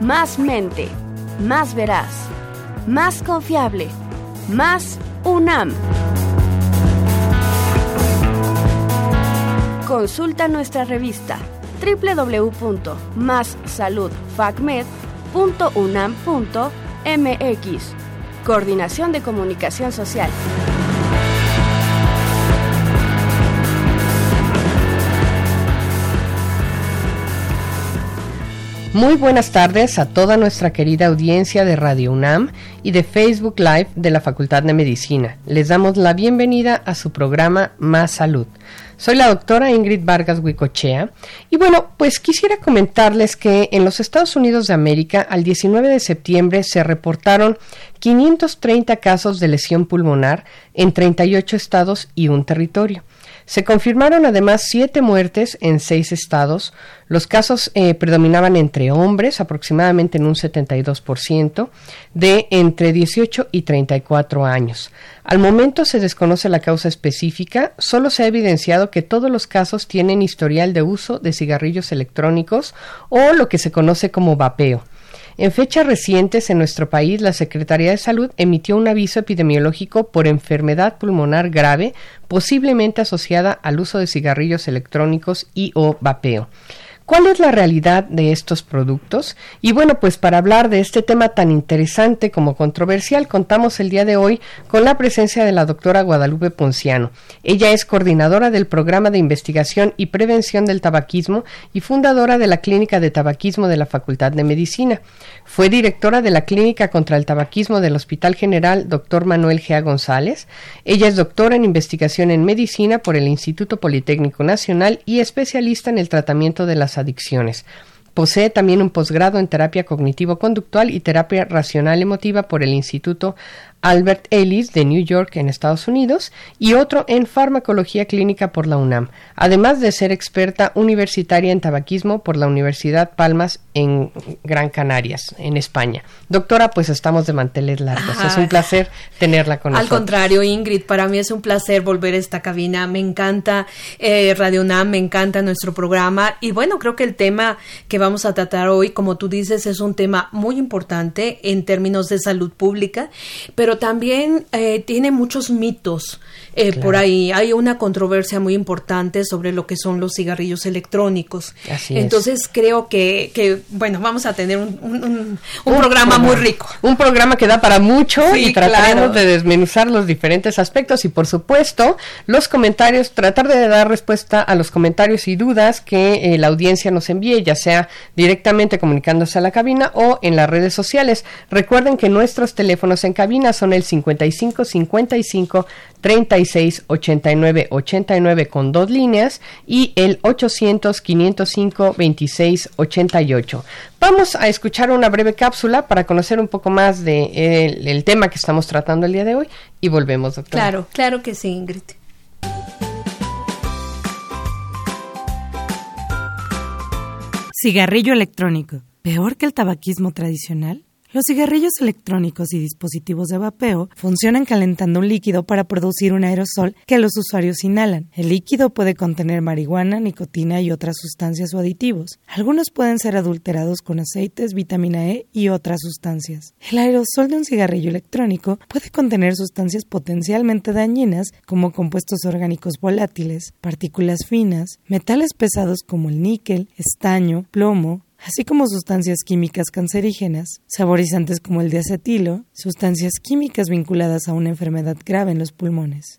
más mente, más veraz, más confiable, más UNAM. Consulta nuestra revista www.massaludfacmed.unam.mx. Coordinación de Comunicación Social. Muy buenas tardes a toda nuestra querida audiencia de Radio UNAM y de Facebook Live de la Facultad de Medicina. Les damos la bienvenida a su programa Más Salud. Soy la doctora Ingrid Vargas Huicochea y bueno, pues quisiera comentarles que en los Estados Unidos de América al 19 de septiembre se reportaron 530 casos de lesión pulmonar en 38 estados y un territorio. Se confirmaron además siete muertes en seis estados. Los casos eh, predominaban entre hombres, aproximadamente en un 72%, de entre 18 y 34 años. Al momento se desconoce la causa específica, solo se ha evidenciado que todos los casos tienen historial de uso de cigarrillos electrónicos o lo que se conoce como vapeo. En fechas recientes en nuestro país, la Secretaría de Salud emitió un aviso epidemiológico por enfermedad pulmonar grave, posiblemente asociada al uso de cigarrillos electrónicos y o vapeo. ¿Cuál es la realidad de estos productos? Y bueno, pues para hablar de este tema tan interesante como controversial, contamos el día de hoy con la presencia de la doctora Guadalupe Ponciano. Ella es coordinadora del programa de investigación y prevención del tabaquismo y fundadora de la Clínica de Tabaquismo de la Facultad de Medicina. Fue directora de la Clínica contra el Tabaquismo del Hospital General Dr. Manuel G. González. Ella es doctora en investigación en medicina por el Instituto Politécnico Nacional y especialista en el tratamiento de las adicciones. Posee también un posgrado en terapia cognitivo-conductual y terapia racional emotiva por el Instituto Albert Ellis de New York en Estados Unidos y otro en farmacología clínica por la UNAM, además de ser experta universitaria en tabaquismo por la Universidad Palmas en Gran Canarias, en España. Doctora, pues estamos de manteles largos. Es un placer tenerla con nosotros. Al contrario, Ingrid, para mí es un placer volver a esta cabina. Me encanta eh, Radio UNAM, me encanta nuestro programa y bueno, creo que el tema que vamos a tratar hoy, como tú dices, es un tema muy importante en términos de salud pública, pero también eh, tiene muchos mitos eh, por ahí. Hay una controversia muy importante sobre lo que son los cigarrillos electrónicos. Entonces creo que, que, bueno, vamos a tener un, un, programa muy rico. Un programa que da para mucho y trataremos de desmenuzar los diferentes aspectos y por supuesto los comentarios, tratar de dar respuesta a los comentarios y dudas que eh, la audiencia nos envíe, ya sea directamente comunicándose a la cabina o en las redes sociales. Recuerden que nuestros teléfonos en cabina son el 55 55 36 89 89 con dos líneas y el 800 505 26 88. Vamos a escuchar una breve cápsula para conocer un poco más de el, tema que estamos tratando el día de hoy y volvemos, doctor. Claro, claro que sí, Ingrid. Cigarrillo electrónico, peor que el tabaquismo tradicional. Los cigarrillos electrónicos y dispositivos de vapeo funcionan calentando un líquido para producir un aerosol que los usuarios inhalan. El líquido puede contener marihuana, nicotina y otras sustancias o aditivos. Algunos pueden ser adulterados con aceites, vitamina E y otras sustancias. El aerosol de un cigarrillo electrónico puede contener sustancias potencialmente dañinas como compuestos orgánicos volátiles, partículas finas, metales pesados como el níquel, estaño, plomo, así como sustancias químicas cancerígenas, saborizantes como el diacetilo, sustancias químicas vinculadas a una enfermedad grave en los pulmones.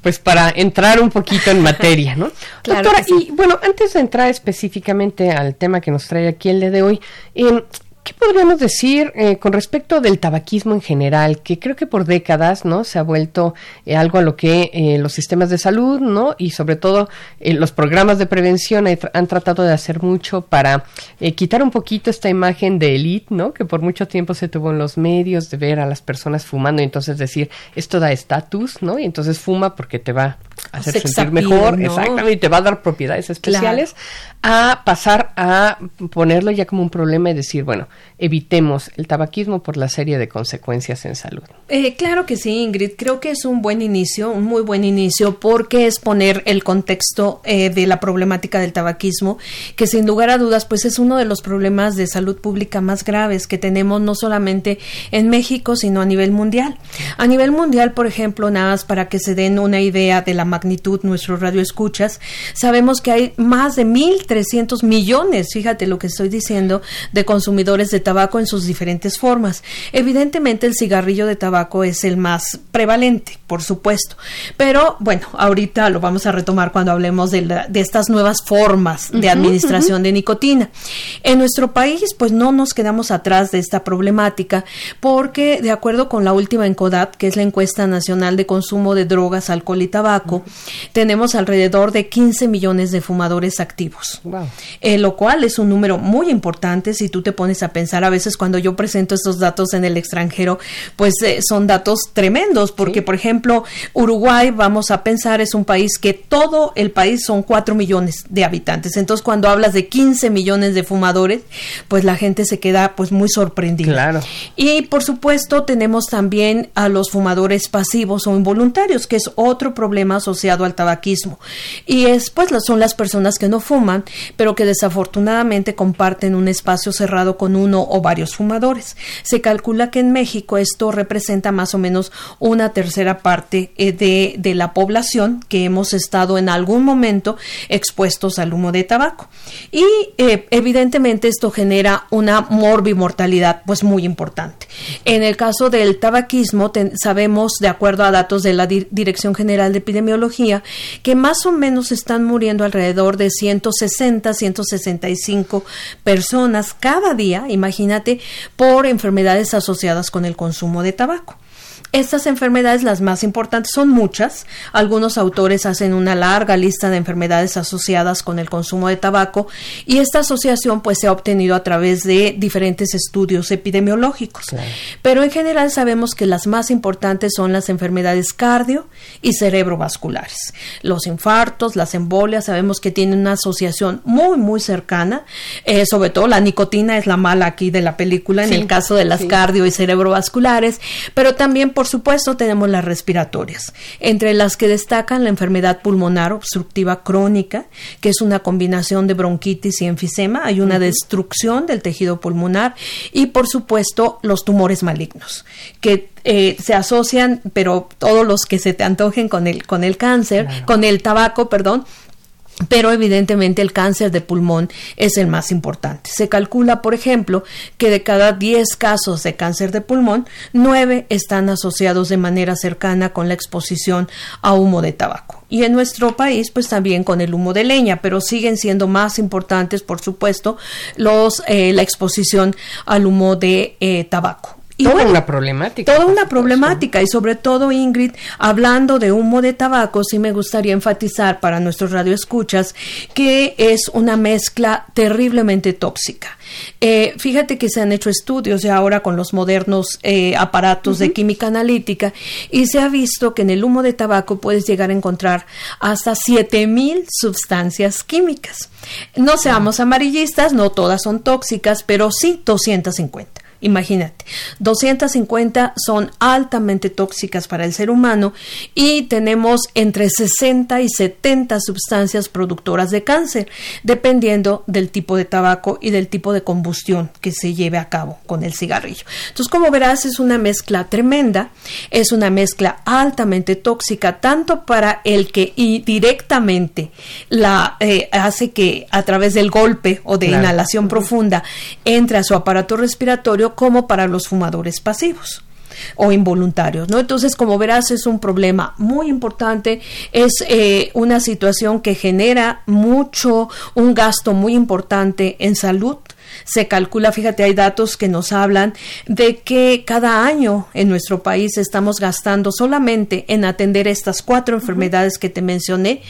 pues para entrar un poquito en materia, ¿no? Doctora, y bueno, antes de entrar específicamente al tema que nos trae aquí el día de hoy, eh, ¿Qué podríamos decir eh, con respecto del tabaquismo en general? Que creo que por décadas, ¿no? Se ha vuelto eh, algo a lo que eh, los sistemas de salud, ¿no? Y sobre todo los programas de prevención han tratado de hacer mucho para quitar un poquito esta imagen de élite, ¿no? Que por mucho tiempo se tuvo en los medios de ver a las personas fumando y entonces decir, esto da estatus, ¿no? Y entonces fuma porque te va hacer sentir mejor, exactamente, y te va a dar propiedades especiales, a pasar a ponerlo ya como un problema y decir, bueno, evitemos el tabaquismo por la serie de consecuencias en salud. Eh, claro que sí, Ingrid. Creo que es un buen inicio, un muy buen inicio, porque es poner el contexto eh, de la problemática del tabaquismo, que sin lugar a dudas, pues es uno de los problemas de salud pública más graves que tenemos no solamente en México, sino a nivel mundial. A nivel mundial, por ejemplo, nada más para que se den una idea de la magnitud, nuestro radio escuchas, sabemos que hay más de 1.300 millones, fíjate lo que estoy diciendo, de consumidores de tabaco en sus diferentes formas. Evidentemente el cigarrillo de tabaco es el más prevalente, por supuesto, pero bueno, ahorita lo vamos a retomar cuando hablemos de, de estas nuevas formas de administración de nicotina. En nuestro país, pues no nos quedamos atrás de esta problemática porque de acuerdo con la última ENCODAT, que es la encuesta nacional de consumo de drogas, alcohol y tabaco, tenemos alrededor de 15 millones de fumadores activos, eh, lo cual es un número muy importante si tú te pones a pensar a veces cuando yo presento estos datos en el extranjero, pues eh, son datos tremendos, porque por ejemplo, Uruguay, vamos a pensar, es un país que todo el país son 4 millones de habitantes. Entonces, cuando hablas de 15 millones de fumadores, pues la gente se queda pues muy sorprendida. Claro. Y por supuesto, tenemos también a los fumadores pasivos o involuntarios, que es otro problema asociado al tabaquismo. Y es pues son las personas que no fuman, pero que desafortunadamente comparten un espacio cerrado con uno o varios fumadores. Se calcula que en México esto representa más o menos una tercera parte eh, de, de la población que hemos estado en algún momento expuestos al humo de tabaco. Y eh, evidentemente esto genera una morbimortalidad pues muy importante. En el caso del tabaquismo sabemos, de acuerdo a datos de la Dirección General de Epidemiología, que más o menos están muriendo alrededor de 160, 165 personas cada día, imagínate, por enfermedades asociadas con el consumo de tabaco. Estas enfermedades, las más importantes, son muchas. Algunos autores hacen una larga lista de enfermedades asociadas con el consumo de tabaco y esta asociación pues se ha obtenido a través de diferentes estudios epidemiológicos. Pero en general sabemos que las más importantes son las enfermedades cardio y cerebrovasculares. Los infartos, las embolias, sabemos que tienen una asociación muy, muy cercana. Eh, sobre todo la nicotina es la mala aquí de la película en el caso de las cardio y cerebrovasculares, pero también por supuesto, tenemos las respiratorias, entre las que destacan la enfermedad pulmonar obstructiva crónica, que es una combinación de bronquitis y enfisema, hay una destrucción del tejido pulmonar y, por supuesto, los tumores malignos, que eh, se asocian, pero todos los que se te antojen con el, con el cáncer, con el tabaco, perdón, pero evidentemente el cáncer de pulmón es el más importante. Se calcula, por ejemplo, que de cada 10 casos de cáncer de pulmón, 9 están asociados de manera cercana con la exposición a humo de tabaco. Y en nuestro país, pues también con el humo de leña, pero siguen siendo más importantes, por supuesto, los, eh, la exposición al humo de eh, tabaco toda una problemática. Toda una problemática y sobre todo, Ingrid, hablando de humo de tabaco, sí me gustaría enfatizar para nuestros radioescuchas que es una mezcla terriblemente tóxica. Eh, fíjate que se han hecho estudios ya ahora con los modernos eh, aparatos de química analítica y se ha visto que en el humo de tabaco puedes llegar a encontrar hasta 7000 sustancias químicas. No seamos amarillistas, no todas son tóxicas, pero sí 250. Imagínate, 250 son altamente tóxicas para el ser humano y tenemos entre 60 y 70 sustancias productoras de cáncer, dependiendo del tipo de tabaco y del tipo de combustión que se lleve a cabo con el cigarrillo. Entonces, como verás, es una mezcla tremenda, es una mezcla altamente tóxica, tanto para el que directamente la eh, hace que a través del golpe o de inhalación profunda entre a su aparato respiratorio, como para los fumadores pasivos o involuntarios, ¿no? Entonces, como verás, es un problema muy importante, es eh, una situación que genera mucho, un gasto muy importante en salud, Se calcula, fíjate, hay datos que nos hablan de que cada año en nuestro país estamos gastando solamente en atender estas cuatro enfermedades que te mencioné,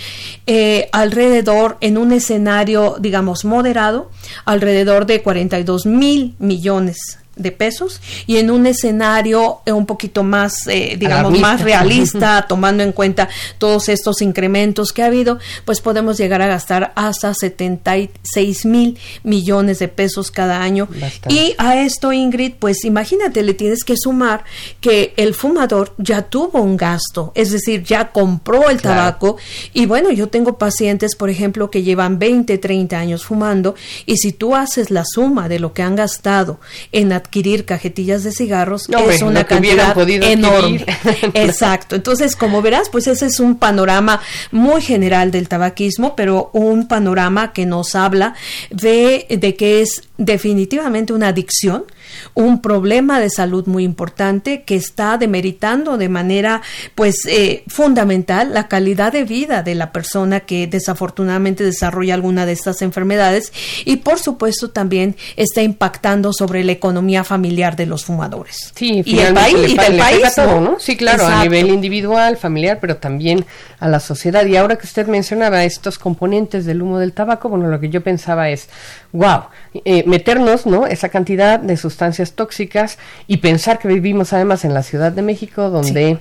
eh, alrededor, en un escenario, digamos, moderado, alrededor de 42 mil millones de pesos y en un escenario eh, un poquito más, eh, digamos, más realista, tomando en cuenta todos estos incrementos que ha habido, pues podemos llegar a gastar hasta 76 mil millones de pesos cada año. Y a esto, Ingrid, pues imagínate, le tienes que sumar que el fumador ya tuvo un gasto, es decir, ya compró el tabaco. Y bueno, yo tengo pacientes, por ejemplo, que llevan 20, 30 años fumando y si tú haces la suma de lo que han gastado en adquirir cajetillas de cigarros es una cantidad enorme. Exacto. Entonces, como verás, pues ese es un panorama muy general del tabaquismo, pero un panorama que nos habla de, de que es definitivamente una adicción, un problema de salud muy importante que está demeritando de manera pues eh, fundamental la calidad de vida de la persona que desafortunadamente desarrolla alguna de estas enfermedades y por supuesto también está impactando sobre la economía familiar de los fumadores. Sí, y el país, y del país todo, ¿no? Sí, claro, a nivel individual, familiar, pero también a la sociedad. Y ahora que usted mencionaba estos componentes del humo del tabaco, bueno, lo que yo pensaba es, wow, eh, meternos, ¿no? Esa cantidad de sustancias tóxicas y pensar que vivimos además en la Ciudad de México, donde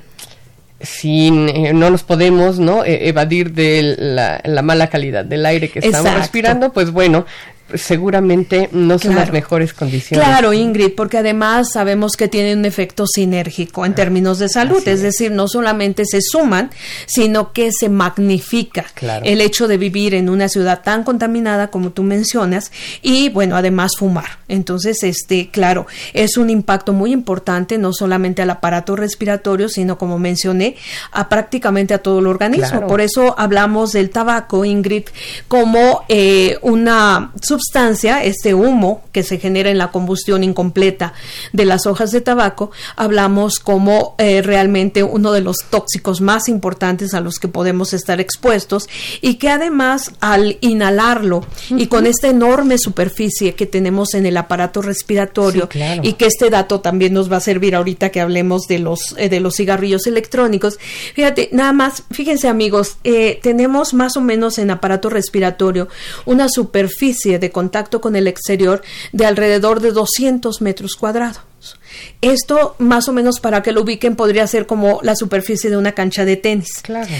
sin, eh, no nos podemos no e, evadir de la, la, mala calidad del aire que estamos respirando, pues bueno, seguramente no son las mejores condiciones. Claro, Ingrid, porque además sabemos que tienen un efecto sinérgico en términos de salud, es. decir, no solamente se suman, sino que se magnifica el hecho de vivir en una ciudad tan contaminada como tú mencionas y bueno, además fumar. Entonces, este, claro, es un impacto muy importante no solamente al aparato respiratorio, sino como mencioné, a prácticamente a todo el organismo. Por eso hablamos del tabaco, Ingrid, como eh, una sustancia, este humo que se genera en la combustión incompleta de las hojas de tabaco, hablamos como eh, realmente uno de los tóxicos más importantes a los que podemos estar expuestos y que además al inhalarlo y con esta enorme superficie que tenemos en el aparato respiratorio y que este dato también nos va a servir ahorita que hablemos de los eh, de los cigarrillos electrónicos. Fíjate, nada más, fíjense amigos, eh, tenemos más o menos en aparato respiratorio una superficie de contacto con el exterior de alrededor de 200 metros cuadrados. Esto, más o menos para que lo ubiquen, podría ser como la superficie de una cancha de tenis.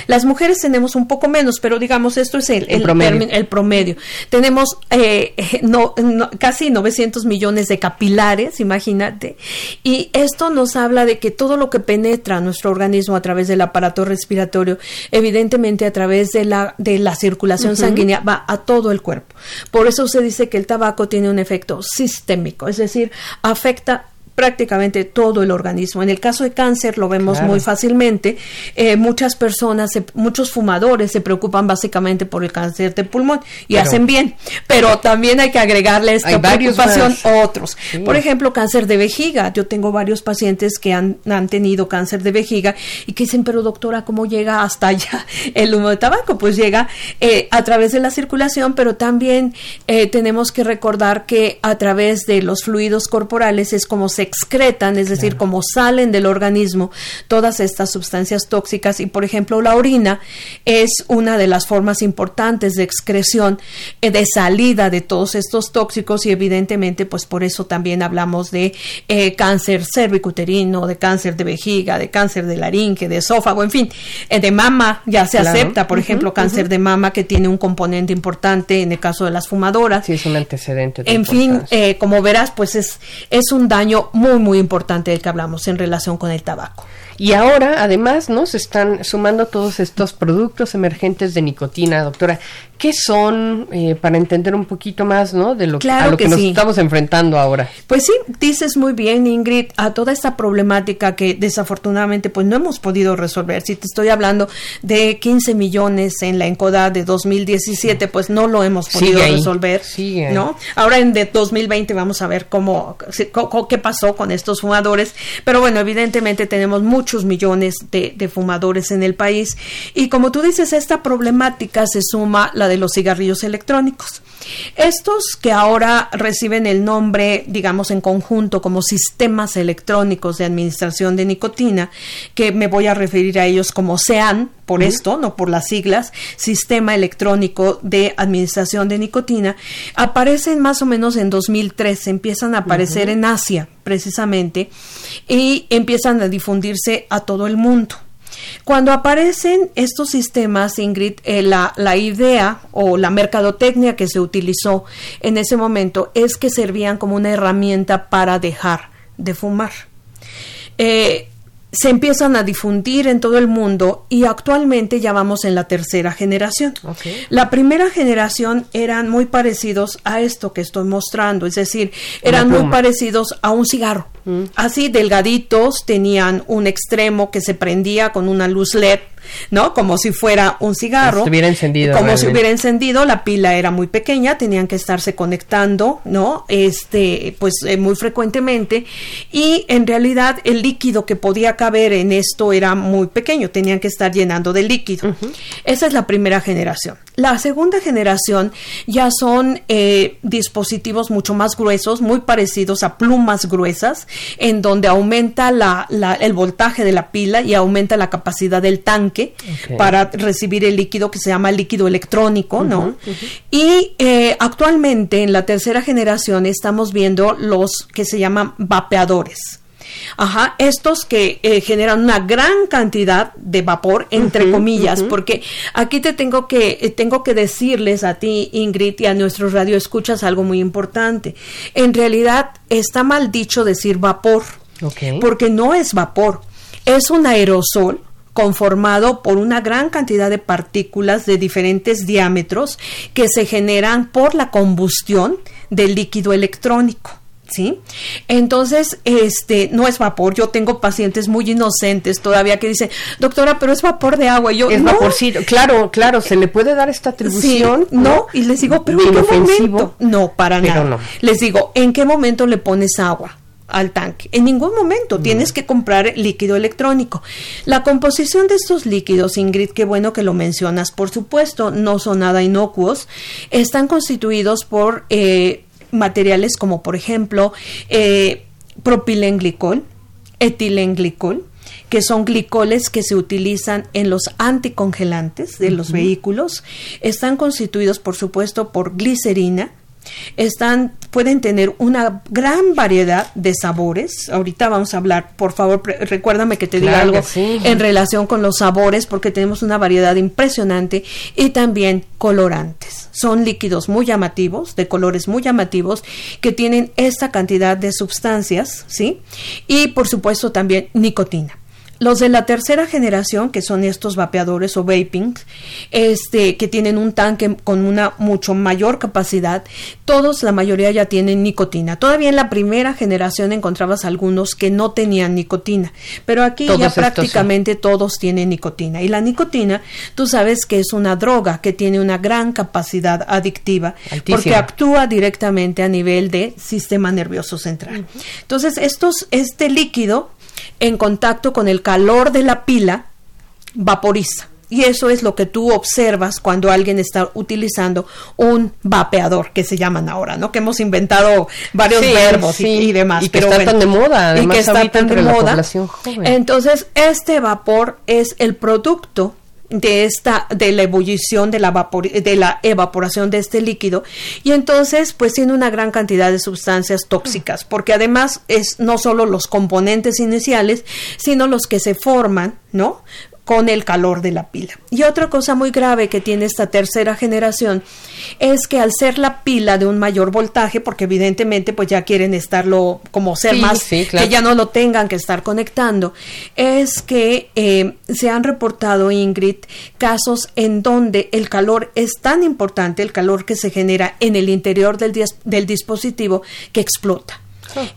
Las mujeres tenemos un poco menos, pero digamos, esto es el, el, promedio. Tenemos eh, no, casi 900 millones de capilares, imagínate. Y esto nos habla de que todo lo que penetra nuestro organismo a través del aparato respiratorio, evidentemente a través de la, de la circulación sanguínea, va a todo el cuerpo. Por eso se dice que el tabaco tiene un efecto sistémico, es decir, afecta prácticamente todo el organismo. En el caso de cáncer lo vemos muy fácilmente. Eh, muchas personas, muchos fumadores se preocupan básicamente por el cáncer de pulmón y hacen bien, pero también hay que agregarle esta preocupación a otros. Por ejemplo, cáncer de vejiga. Yo tengo varios pacientes que han, han, tenido cáncer de vejiga y que dicen, pero doctora, ¿cómo llega hasta allá el humo de tabaco? Pues llega eh, a través de la circulación, pero también eh, tenemos que recordar que a través de los fluidos corporales es como se excretan, es decir, como salen del organismo todas estas sustancias tóxicas. Y, por ejemplo, la orina es una de las formas importantes de excreción, eh, de salida de todos estos tóxicos. Y evidentemente, pues por eso también hablamos de eh, cáncer cervicuterino, de cáncer de vejiga, de cáncer de laringe, de esófago, en fin, eh, de mama. Ya se acepta, por ejemplo, cáncer de mama que tiene un componente importante en el caso de las fumadoras. Sí, es un antecedente. en fin, como verás, pues es, es un daño muy, muy importante del que hablamos en relación con el tabaco. Y ahora, además, ¿no? Se están sumando todos estos productos emergentes de nicotina, doctora. ¿Qué son, eh, para entender un poquito más, ¿no? De lo a lo que, nos estamos enfrentando ahora. Pues sí, dices muy bien, Ingrid, a toda esta problemática que desafortunadamente pues no hemos podido resolver. Si te estoy hablando de 15 millones en la ENCODA de 2017, pues no lo hemos podido resolver, ¿no? Ahora en de 2020 vamos a ver cómo, qué pasó con estos fumadores, pero bueno, evidentemente tenemos mucho muchos millones de, de, fumadores en el país. Y como tú dices, esta problemática se suma la de los cigarrillos electrónicos. Estos que ahora reciben el nombre, digamos, en conjunto como sistemas electrónicos de administración de nicotina, que me voy a referir a ellos como SEAN, por esto, no por las siglas, Sistema Electrónico de Administración de Nicotina, aparecen más o menos en 2003, empiezan a aparecer en Asia, precisamente, y empiezan a difundirse a todo el mundo. Cuando aparecen estos sistemas, Ingrid, eh, la, idea o la mercadotecnia que se utilizó en ese momento es que servían como una herramienta para dejar de fumar. Eh, se empiezan a difundir en todo el mundo y actualmente ya vamos en la tercera generación. La primera generación eran muy parecidos a esto que estoy mostrando, es decir, eran muy parecidos a un cigarro. Mm. Así delgaditos, tenían un extremo que se prendía con una luz LED ¿no? Como si fuera un cigarro. Encendido. Como si hubiera encendido, la pila era muy pequeña, tenían que estarse conectando, ¿no? Este, pues eh, muy frecuentemente. Y en realidad el líquido que podía caber en esto era muy pequeño, tenían que estar llenando de líquido. Esa es la primera generación. La segunda generación ya son eh, dispositivos mucho más gruesos, muy parecidos a plumas gruesas, en donde aumenta la, el voltaje de la pila y aumenta la capacidad del tanque para recibir el líquido que se llama líquido electrónico, ¿no? Y eh, actualmente en la tercera generación estamos viendo los que se llaman vapeadores. Ajá, estos que eh, generan una gran cantidad de vapor, entre comillas, porque aquí te tengo que, eh, tengo que decirles a ti, Ingrid, y a nuestros radioescuchas algo muy importante. En realidad está mal dicho decir vapor, porque no es vapor, es un aerosol conformado por una gran cantidad de partículas de diferentes diámetros que se generan por la combustión del líquido electrónico. ¿sí? Entonces, este, no es vapor. Yo tengo pacientes muy inocentes todavía que dicen, doctora, pero es vapor de agua. yo, es no. vaporcito. Claro, claro, se le puede dar esta atribución. no, y les digo, pero ¿en qué momento? No, para nada. Les digo, ¿en qué momento le pones agua? Al tanque. En ningún momento tienes que comprar líquido electrónico. La composición de estos líquidos, Ingrid, qué bueno que lo mencionas, por supuesto, no son nada inocuos, están constituidos por eh, materiales como por ejemplo eh, propilenglicol, etilenglicol, que son glicoles que se utilizan en los anticongelantes de los vehículos. Están constituidos, por supuesto, por glicerina, están, pueden tener una gran variedad de sabores. Ahorita vamos a hablar, por favor, recuérdame que te diga algo en relación con los sabores, porque tenemos una variedad impresionante y también colorantes. Son líquidos muy llamativos, de colores muy llamativos, que tienen esta cantidad de sustancias, ¿sí? Y por supuesto también nicotina. Los de la tercera generación, que son estos vapeadores o vaping, este, que tienen un tanque con una mucho mayor capacidad, todos, la mayoría ya tienen nicotina. Todavía en la primera generación encontrabas algunos que no tenían nicotina, pero aquí ya prácticamente todos tienen nicotina. Y la nicotina, tú sabes que es una droga que tiene una gran capacidad adictiva, porque actúa directamente a nivel de sistema nervioso central. Entonces, estos, este líquido en contacto con el calor de la pila, vaporiza. Y eso es lo que tú observas cuando alguien está utilizando un vapeador, que se llaman ahora, ¿no? Que hemos inventado varios verbos Y, demás. Y que está tan de moda, y que está tan de moda. Entonces, este vapor es el producto de esta de la ebullición de la de la evaporación de este líquido y entonces pues tiene una gran cantidad de sustancias tóxicas porque además es no solo los componentes iniciales sino los que se forman no con el calor de la pila. Y otra cosa muy grave que tiene esta tercera generación es que al ser la pila de un mayor voltaje, porque evidentemente pues ya quieren estarlo como ser más, que ya no lo tengan que estar conectando, es que eh, se han reportado, Ingrid, casos en donde el calor es tan importante, el calor que se genera en el interior del, del dispositivo, que explota.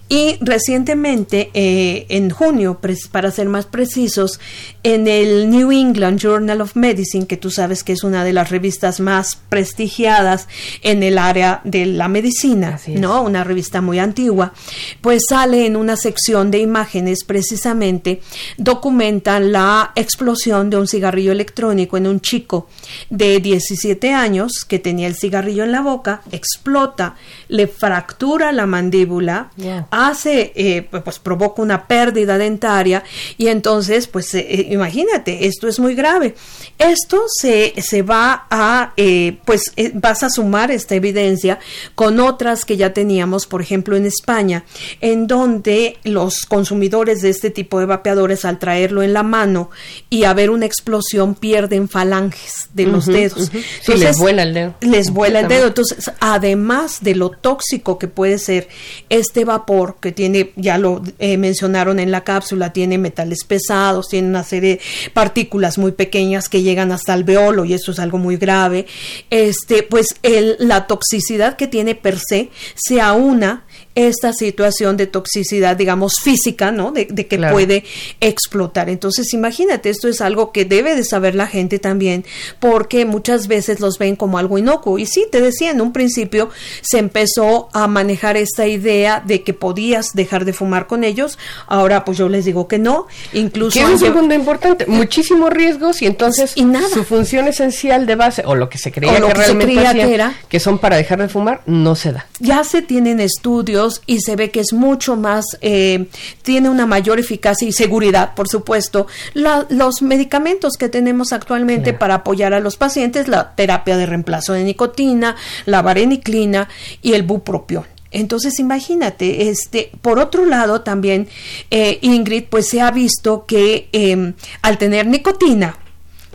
Y recientemente, eh, en junio, para ser más precisos, en el New England Journal of Medicine, que tú sabes que es una de las revistas más prestigiadas en el área de la medicina, ¿no? Una revista muy antigua, pues sale en una sección de imágenes precisamente, documentan la explosión de un cigarrillo electrónico en un chico de 17 años que tenía el cigarrillo en la boca, explota, le fractura la mandíbula, hace, eh, pues provoca una pérdida dentaria y entonces, pues eh, imagínate, esto es muy grave. Esto se, se va a, eh, pues vas a sumar esta evidencia con otras que ya teníamos, por ejemplo, en España, en donde los consumidores de este tipo de vapeadores, al traerlo en la mano y haber una explosión, pierden falanges de los dedos. les vuela el dedo. Les vuela el dedo. Entonces, además de lo tóxico que puede ser este vapor, que tiene, ya lo eh, mencionaron en la cápsula, tiene metales pesados, tiene una serie de partículas muy pequeñas que llegan hasta el veolo y eso es algo muy grave, este, pues el, la toxicidad que tiene per se se aúna esta situación de toxicidad, digamos, física, ¿no? De, que puede explotar. Entonces, imagínate, esto es algo que debe de saber la gente también, porque muchas veces los ven como algo inocuo. Y sí, te decía, en un principio se empezó a manejar esta idea de que podías dejar de fumar con ellos. Ahora, pues yo les digo que no. Incluso. un segundo importante, muchísimos riesgos y entonces y nada. su función esencial de base, o lo que se creía que, realmente era, que son para dejar de fumar, no se da. Ya se tienen estudios y se ve que es mucho más, eh, tiene una mayor eficacia y seguridad, por supuesto. los medicamentos que tenemos actualmente para apoyar a los pacientes, la terapia de reemplazo de nicotina, la vareniclina y el bupropión. Entonces, imagínate, este, por otro lado, también, eh, Ingrid, pues se ha visto que em, al tener nicotina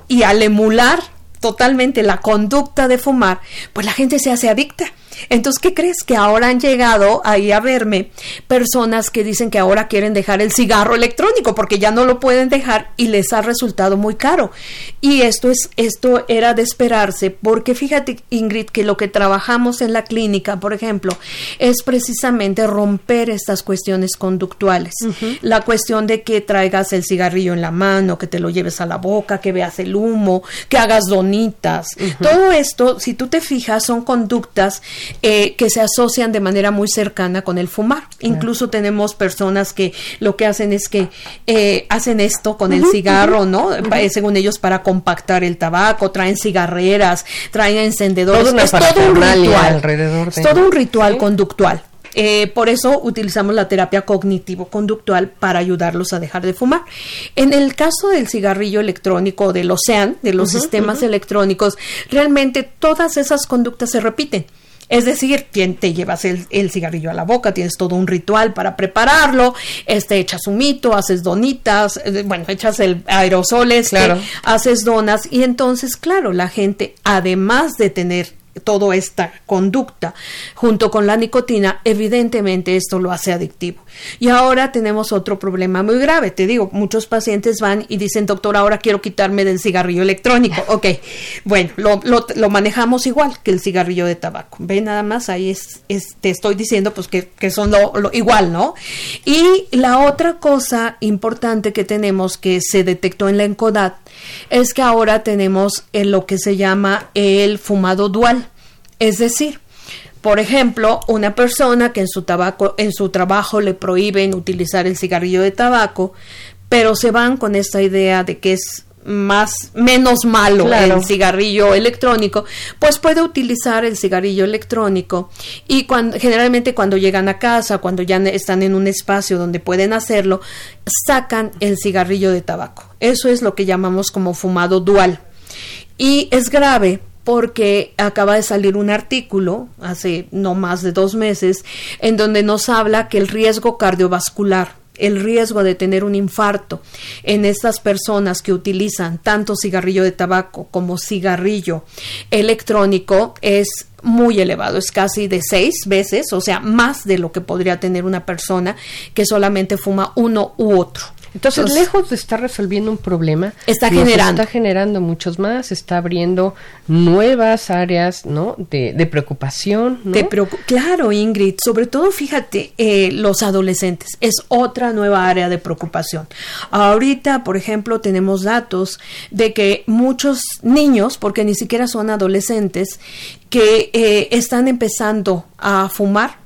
y al emular totalmente la conducta de fumar, pues la gente se hace adicta. Entonces, ¿qué crees? Que ahora han llegado ahí a verme personas que dicen que ahora quieren dejar el cigarro electrónico porque ya no lo pueden dejar y les ha resultado muy caro. Y esto es esto era de esperarse porque fíjate Ingrid que lo que trabajamos en la clínica, por ejemplo, es precisamente romper estas cuestiones conductuales. La cuestión de que traigas el cigarrillo en la mano, que te lo lleves a la boca, que veas el humo, que hagas donitas. Todo esto, si tú te fijas, son conductas eh, que se asocian de manera muy cercana con el fumar. Incluso tenemos personas que lo que hacen es que eh, hacen esto con el cigarro, ¿no? Eh, según ellos, para compactar el tabaco, traen cigarreras, traen encendedores. es todo un ritual. Alrededor Es todo un ritual conductual. por eso utilizamos la terapia cognitivo-conductual para ayudarlos a dejar de fumar. En el caso del cigarrillo electrónico, del OCEAN, de los sistemas electrónicos, realmente todas esas conductas se repiten. Es decir, te llevas el, cigarrillo a la boca, tienes todo un ritual para prepararlo, este, echas un mito, haces donitas, eh, bueno, echas el aerosoles, claro. haces donas y entonces, claro, la gente, además de tener toda esta conducta junto con la nicotina, evidentemente esto lo hace adictivo. Y ahora tenemos otro problema muy grave. Te digo, muchos pacientes van y dicen, doctor, ahora quiero quitarme del cigarrillo electrónico. Ok, bueno, lo, lo, manejamos igual que el cigarrillo de tabaco. Ve nada más, ahí es, te estoy diciendo pues que, que son lo, igual, ¿no? Y la otra cosa importante que tenemos que se detectó en la ENCODAT es que ahora tenemos lo que se llama el fumado dual. Es decir, por ejemplo, una persona que en su tabaco, en su trabajo le prohíben utilizar el cigarrillo de tabaco, pero se van con esta idea de que es más menos malo el cigarrillo electrónico, pues puede utilizar el cigarrillo electrónico y cuando generalmente cuando llegan a casa, cuando ya están en un espacio donde pueden hacerlo, sacan el cigarrillo de tabaco. Eso es lo que llamamos como fumado dual. Y es grave porque acaba de salir un artículo hace no más de dos meses en donde nos habla que el riesgo cardiovascular el riesgo de tener un infarto en estas personas que utilizan tanto cigarrillo de tabaco como cigarrillo electrónico es muy elevado, es casi de seis veces, o sea, más de lo que podría tener una persona que solamente fuma uno u otro. Entonces, lejos de estar resolviendo un problema, está generando. está generando muchos más, está abriendo nuevas áreas, ¿no? De, preocupación. ¿no? De claro, Ingrid, sobre todo, fíjate, eh, los adolescentes es otra nueva área de preocupación. Ahorita, por ejemplo, tenemos datos de que muchos niños, porque ni siquiera son adolescentes, que eh, están empezando a fumar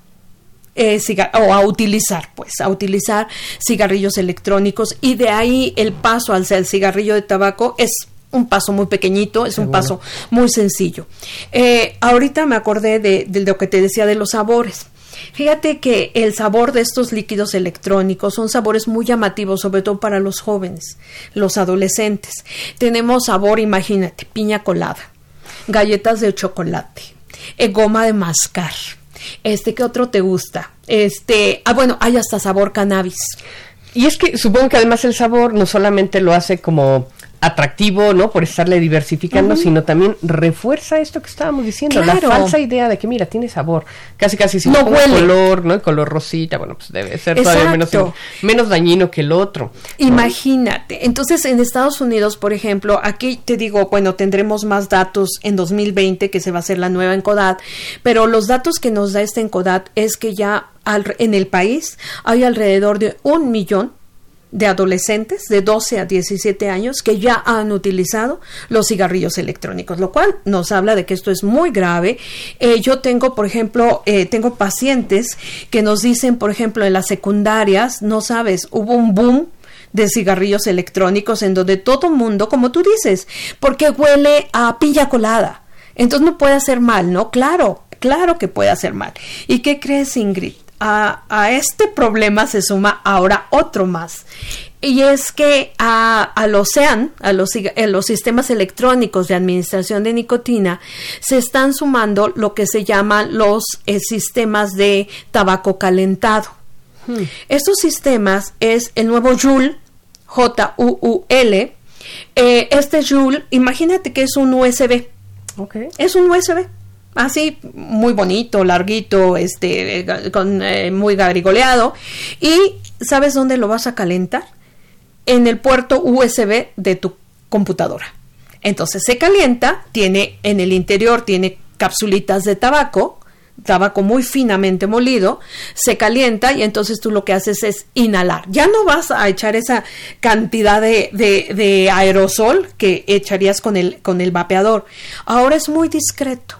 eh, o a utilizar, pues, a utilizar cigarrillos electrónicos y de ahí el paso al cigarrillo de tabaco es un paso muy pequeñito, es un paso muy sencillo. Eh, ahorita me acordé de, de, lo que te decía de los sabores. Fíjate que el sabor de estos líquidos electrónicos son sabores muy llamativos, sobre todo para los jóvenes, los adolescentes. Tenemos sabor, imagínate, piña colada, galletas de chocolate, eh, goma de mascar. Este, ¿qué otro te gusta? Este, ah, bueno, hay hasta sabor cannabis. Y es que supongo que además el sabor no solamente lo hace como atractivo, ¿no? Por estarle diversificando, sino también refuerza esto que estábamos diciendo, la falsa idea de que mira, tiene sabor, casi casi si no huele. color, ¿no? El color rosita, bueno, pues debe ser todavía menos, menos dañino que el otro. Imagínate. Entonces, en Estados Unidos, por ejemplo, aquí te digo, bueno, tendremos más datos en 2020 que se va a hacer la nueva Encodat, pero los datos que nos da esta Encodat es que ya en el país hay alrededor de un millón de adolescentes de 12 a 17 años que ya han utilizado los cigarrillos electrónicos, lo cual nos habla de que esto es muy grave. Eh, yo tengo, por ejemplo, eh, tengo pacientes que nos dicen, por ejemplo, en las secundarias, no sabes, hubo un boom de cigarrillos electrónicos en donde todo mundo, como tú dices, porque huele a pilla colada. Entonces no puede hacer mal, ¿no? Claro, claro que puede hacer mal. ¿Y qué crees, Ingrid? A, este problema se suma ahora otro más. Y es que a, los SEAN, a los, los, sistemas electrónicos de administración de nicotina, se están sumando lo que se llaman los eh, sistemas de tabaco calentado. Hmm. Estos sistemas es el nuevo Joule, J-U-U-L. Eh, este Joule, imagínate que es un USB. Es un USB así muy bonito, larguito, este, con, eh, muy garigoleado. Y ¿sabes dónde lo vas a calentar? En el puerto USB de tu computadora. Entonces se calienta, tiene en el interior tiene capsulitas de tabaco, tabaco muy finamente molido, se calienta y entonces tú lo que haces es inhalar. Ya no vas a echar esa cantidad de, de, de aerosol que echarías con el, con el vapeador. Ahora es muy discreto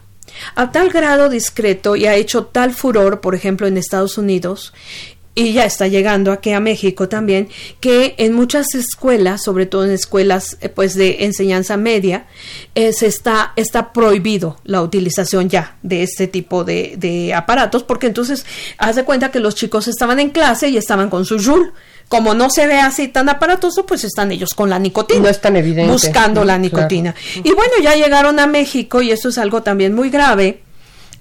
a tal grado discreto y ha hecho tal furor, por ejemplo, en Estados Unidos, y ya está llegando aquí a México también, que en muchas escuelas, sobre todo en escuelas eh, pues de enseñanza media, eh, se está, está prohibido la utilización ya de este tipo de, aparatos, porque entonces haz de cuenta que los chicos estaban en clase y estaban con su Joule como no se ve así tan aparatoso, pues están ellos con la nicotina. No es tan evidente. Buscando la nicotina. Y bueno, ya llegaron a México, y esto es algo también muy grave,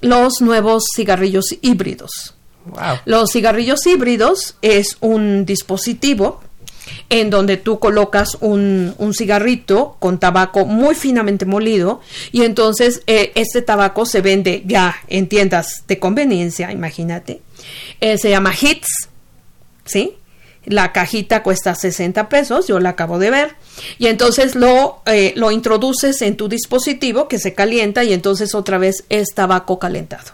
los nuevos cigarrillos híbridos. Los cigarrillos híbridos es un dispositivo en donde tú colocas un, un, cigarrito con tabaco muy finamente molido y entonces eh, este tabaco se vende ya en tiendas de conveniencia, imagínate. Eh, se llama Hits, ¿sí? La cajita cuesta 60 pesos, yo la acabo de ver. Y entonces lo, eh, lo introduces en tu dispositivo que se calienta y entonces otra vez es tabaco calentado.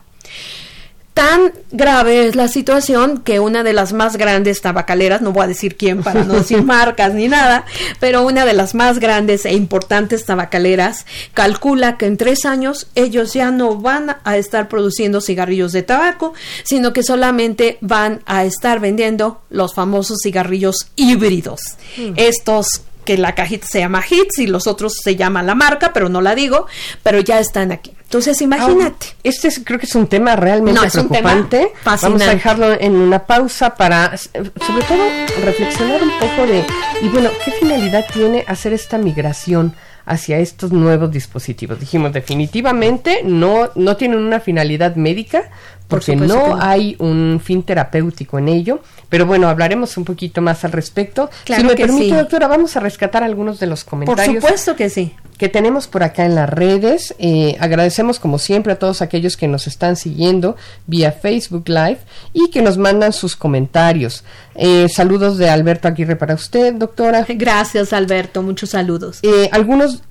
Tan grave es la situación que una de las más grandes tabacaleras, no voy a decir quién para no decir marcas ni nada, pero una de las más grandes e importantes tabacaleras calcula que en tres años ellos ya no van a estar produciendo cigarrillos de tabaco, sino que solamente van a estar vendiendo los famosos cigarrillos híbridos. Mm. Estos que la cajita se llama Hits y los otros se llama la marca, pero no la digo, pero ya están aquí. Entonces, imagínate. este creo que es un tema realmente preocupante. Vamos a dejarlo en una pausa para, sobre todo, reflexionar un poco de, y bueno, ¿qué finalidad tiene hacer esta migración hacia estos nuevos dispositivos? Dijimos, definitivamente no, no tienen una finalidad médica, porque no hay un fin terapéutico en ello. Pero bueno, hablaremos un poquito más al respecto. si me permite, doctora, vamos a rescatar algunos de los comentarios. Por supuesto que sí. Que tenemos por acá en las redes. Eh, agradecemos como siempre a todos aquellos que nos están siguiendo vía Facebook Live y que nos mandan sus comentarios. Eh, saludos de Alberto Aguirre para usted, doctora. Gracias, Alberto. Muchos saludos. Eh, algunos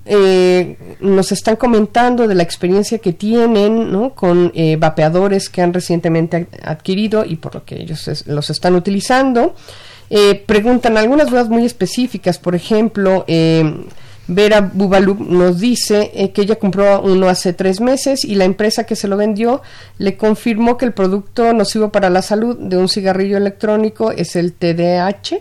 nos están comentando de la experiencia que tienen ¿no? con vapeadores que han recientemente adquirido y por lo que ellos los están utilizando. preguntan algunas dudas muy específicas, por ejemplo, Vera Bubalú nos dice eh, que ella compró uno hace tres meses y la empresa que se lo vendió le confirmó que el producto nocivo para la salud de un cigarrillo electrónico es el TDAH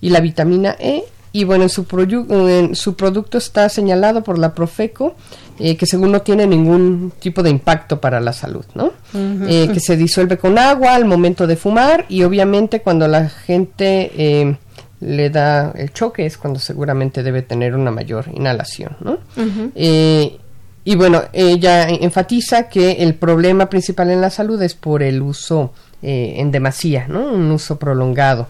y la vitamina E. Y bueno, en su, en su producto está señalado por la Profeco eh, que según no tiene ningún tipo de impacto para la salud, ¿no? Eh, que se disuelve con agua al momento de fumar y obviamente cuando la gente le da el choque es cuando seguramente debe tener una mayor inhalación, ¿no? Eh, y bueno, ella enfatiza que el problema principal en la salud es por el uso eh, en demasía, ¿no? Un uso prolongado.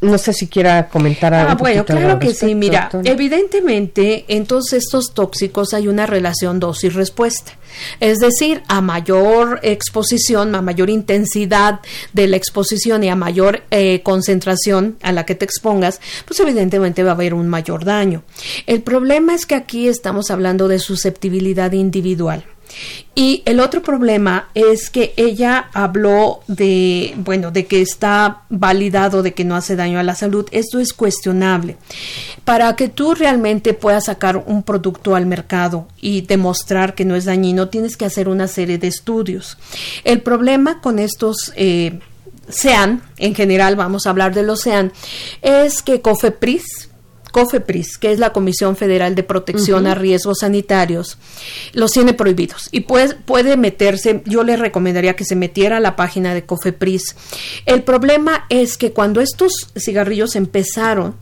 No sé si quiera comentar algo. Ah, bueno, claro que sí. Mira, evidentemente en todos estos tóxicos hay una relación dosis-respuesta. Es decir, a mayor exposición, a mayor intensidad de la exposición y a mayor eh, concentración a la que te expongas, pues evidentemente va a haber un mayor daño. El problema es que aquí estamos hablando de susceptibilidad individual. Y el otro problema es que ella habló de, bueno, de que está validado de que no hace daño a la salud. Esto es cuestionable. Para que tú realmente puedas sacar un producto al mercado y demostrar que no es dañino, tienes que hacer una serie de estudios. El problema con estos eh, SEAN, en general vamos a hablar de los SEAN, es que COFEPRIS, COFEPRIS, que es la Comisión Federal de Protección a Riesgos Sanitarios, los tiene prohibidos y puede, puede meterse, yo le recomendaría que se metiera a la página de COFEPRIS. El problema es que cuando estos cigarrillos empezaron,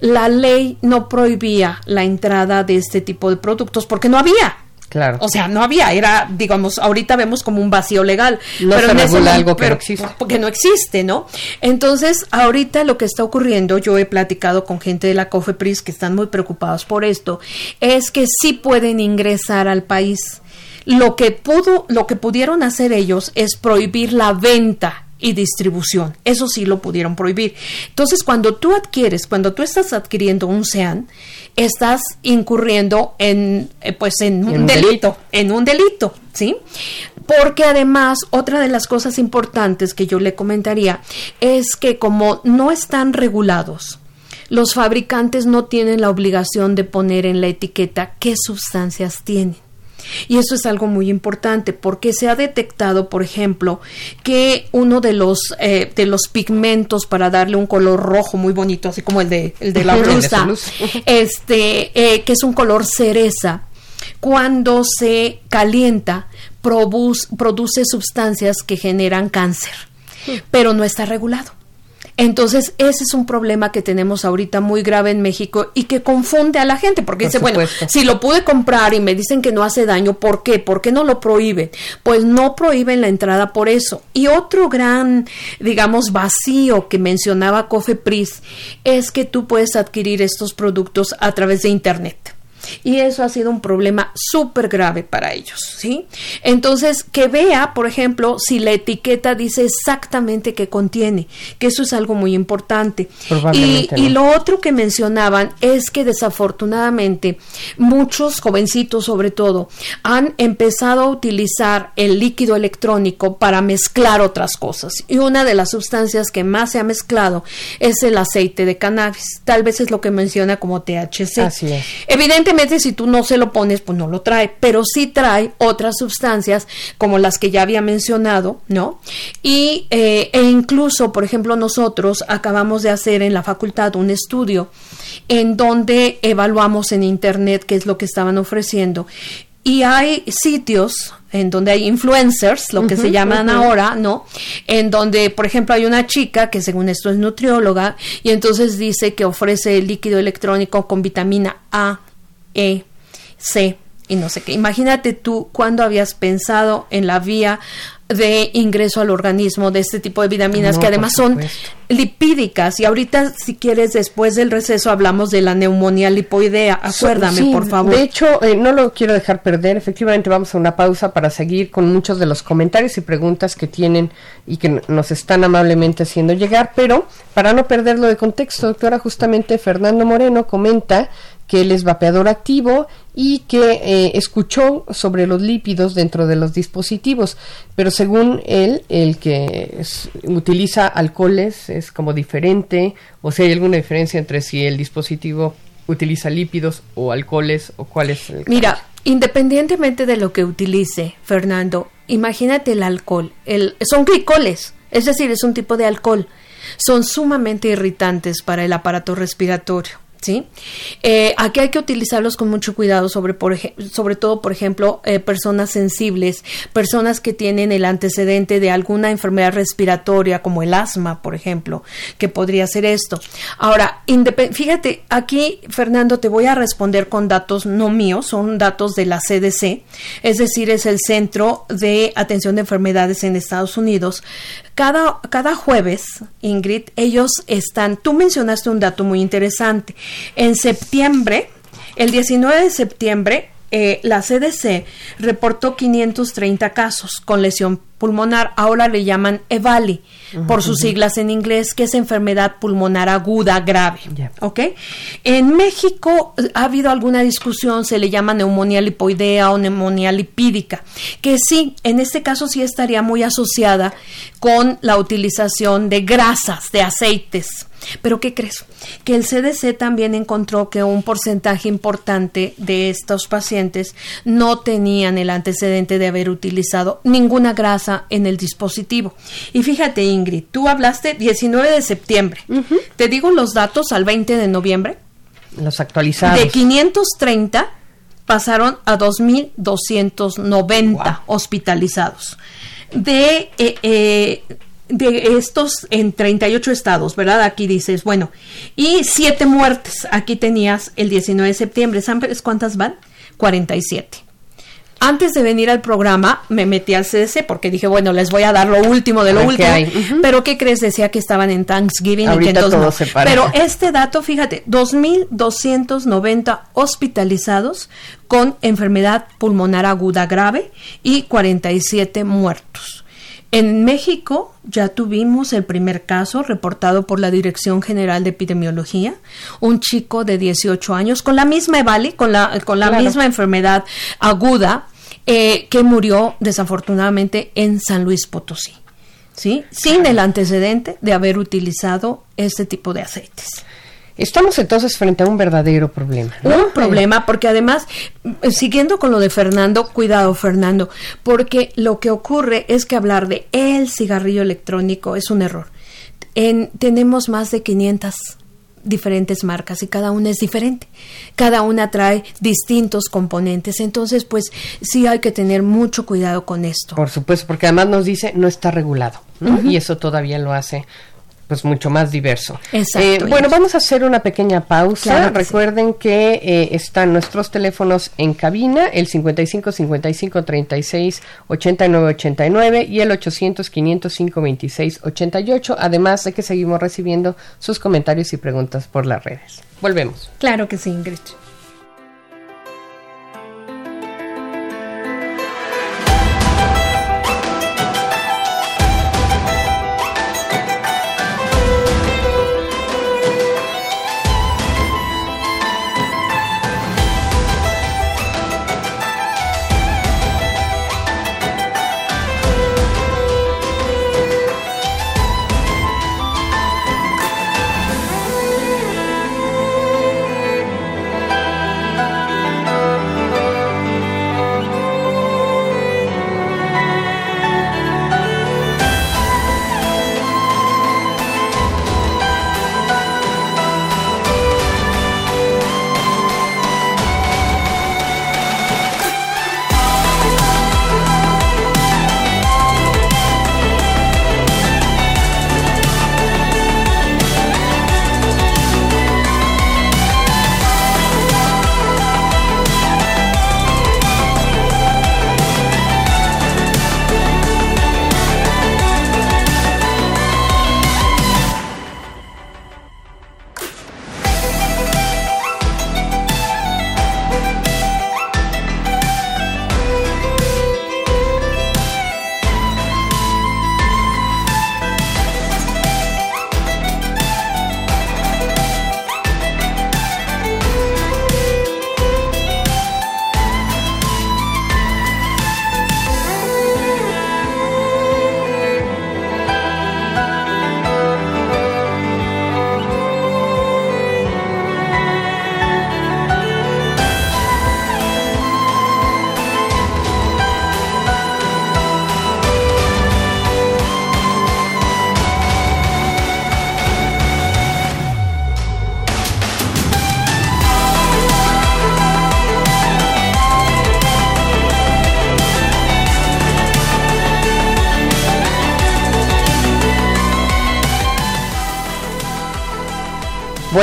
la ley no prohibía la entrada de este tipo de productos porque no había. Claro. O sea, no había, era, digamos, ahorita vemos como un vacío legal. No pero se algo que no existe. Porque no existe, ¿no? Entonces, ahorita lo que está ocurriendo, yo he platicado con gente de la COFEPRIS que están muy preocupados por esto, es que sí pueden ingresar al país. Lo que pudo, lo que pudieron hacer ellos es prohibir la venta y distribución. Eso sí lo pudieron prohibir. Entonces, cuando tú adquieres, cuando tú estás adquiriendo un SEAN, estás incurriendo en, eh, pues, en un, delito, en un delito, ¿sí? Porque además, otra de las cosas importantes que yo le comentaría es que como no están regulados, los fabricantes no tienen la obligación de poner en la etiqueta qué sustancias tienen. Y eso es algo muy importante porque se ha detectado, por ejemplo, que uno de los, eh, de los pigmentos para darle un color rojo muy bonito, así como el de, el de la blusa, este, eh, que es un color cereza, cuando se calienta, produce sustancias que generan cáncer, pero no está regulado. Entonces, ese es un problema que tenemos ahorita muy grave en México y que confunde a la gente, porque dice, bueno, si lo pude comprar y me dicen que no hace daño, ¿por qué? ¿Por qué no lo prohíben? Pues no prohíben la entrada por eso. Y otro gran, digamos, vacío que mencionaba Cofepris es que tú puedes adquirir estos productos a través de Internet. Y eso ha sido un problema súper grave para ellos, ¿sí? Entonces, que vea, por ejemplo, si la etiqueta dice exactamente qué contiene, que eso es algo muy importante. Y, y, lo otro que mencionaban es que desafortunadamente muchos jovencitos, sobre todo, han empezado a utilizar el líquido electrónico para mezclar otras cosas. Y una de las sustancias que más se ha mezclado es el aceite de cannabis. Tal vez es lo que menciona como THC. Así es. Evidentemente, si tú no se lo pones, pues no lo trae, pero sí trae otras sustancias como las que ya había mencionado, ¿no? Y, eh, e incluso, por ejemplo, nosotros acabamos de hacer en la facultad un estudio en donde evaluamos en Internet qué es lo que estaban ofreciendo. Y hay sitios en donde hay influencers, lo que se llaman ahora, ¿no? En donde, por ejemplo, hay una chica que según esto es nutrióloga y entonces dice que ofrece líquido electrónico con vitamina A, e, C y no sé qué. Imagínate tú cuándo habías pensado en la vía de ingreso al organismo de este tipo de vitaminas que además son lipídicas. Y ahorita si quieres después del receso hablamos de la neumonía lipoidea. Acuérdame por favor. de hecho eh, no lo quiero dejar perder. Efectivamente vamos a una pausa para seguir con muchos de los comentarios y preguntas que tienen y que nos están amablemente haciendo llegar. Pero para no perderlo de contexto doctora justamente Fernando Moreno comenta que él es vapeador activo y que eh, escuchó sobre los lípidos dentro de los dispositivos, pero según él, el que utiliza alcoholes es como diferente, o si hay alguna diferencia entre si el dispositivo utiliza lípidos o alcoholes o cuál es el Mira, independientemente de lo que utilice, Fernando, imagínate el alcohol, el, son glicoles, es decir, es un tipo de alcohol, son sumamente irritantes para el aparato respiratorio ¿sí? Eh, aquí hay que utilizarlos con mucho cuidado, sobre, por sobre todo, por ejemplo, eh, personas sensibles, personas que tienen el antecedente de alguna enfermedad respiratoria, como el asma, por ejemplo, que podría ser esto. Ahora, fíjate, aquí, Fernando, te voy a responder con datos no míos, son datos de la CDC, es decir, es el Centro de Atención de Enfermedades en Estados Unidos. Cada, cada jueves, Ingrid, ellos están, tú mencionaste un dato muy interesante. En septiembre, el 19 de septiembre, eh, la CDC reportó 530 casos con lesión pulmonar, ahora le llaman EVALI, por sus siglas en inglés, que es enfermedad pulmonar aguda grave. ¿Ok? En México eh, ha habido alguna discusión, se le llama neumonía lipoidea o neumonía lipídica, que sí, en este caso sí estaría muy asociada con la utilización de grasas, de aceites. Pero ¿qué crees? Que el CDC también encontró que un porcentaje importante de estos pacientes no tenían el antecedente de haber utilizado ninguna grasa en el dispositivo. Y fíjate, Ingrid, tú hablaste 19 de septiembre. Te digo los datos al 20 de noviembre. Los actualizados. De 530 pasaron a 2.290 hospitalizados. De eh, eh, de estos en 38 estados, ¿verdad? Aquí dices, bueno, y siete muertes. Aquí tenías el 19 de septiembre. ¿Sabes cuántas van? 47. Antes de venir al programa me metí al CDC porque dije, bueno, les voy a dar lo último de lo último. Pero ¿qué crees? Decía que estaban en Thanksgiving y que entonces Pero este dato, fíjate, 2.290 hospitalizados con enfermedad pulmonar aguda grave y 47 muertos. En México ya tuvimos el primer caso reportado por la Dirección General de Epidemiología, un chico de 18 años con la misma EVALI, con la, con la misma enfermedad aguda, eh, que murió desafortunadamente en San Luis Potosí, ¿sí? Sin el antecedente de haber utilizado este tipo de aceites. Estamos entonces frente a un verdadero problema. Un problema, porque además, eh, siguiendo con lo de Fernando, cuidado Fernando, porque lo que ocurre es que hablar de el cigarrillo electrónico es un error. En, tenemos más de 500 diferentes marcas y cada una es diferente. Cada una trae distintos componentes. Entonces, pues sí hay que tener mucho cuidado con esto. Por supuesto, porque además nos dice no está regulado. Y eso todavía lo hace pues mucho más diverso. Exacto. Eh, bueno, vamos a hacer una pequeña pausa. Recuerden que eh, están nuestros teléfonos en cabina, el 55 55 36 89 89 y el 800 505 26 88, además de que seguimos recibiendo sus comentarios y preguntas por las redes. Volvemos. Claro que sí, Ingrid.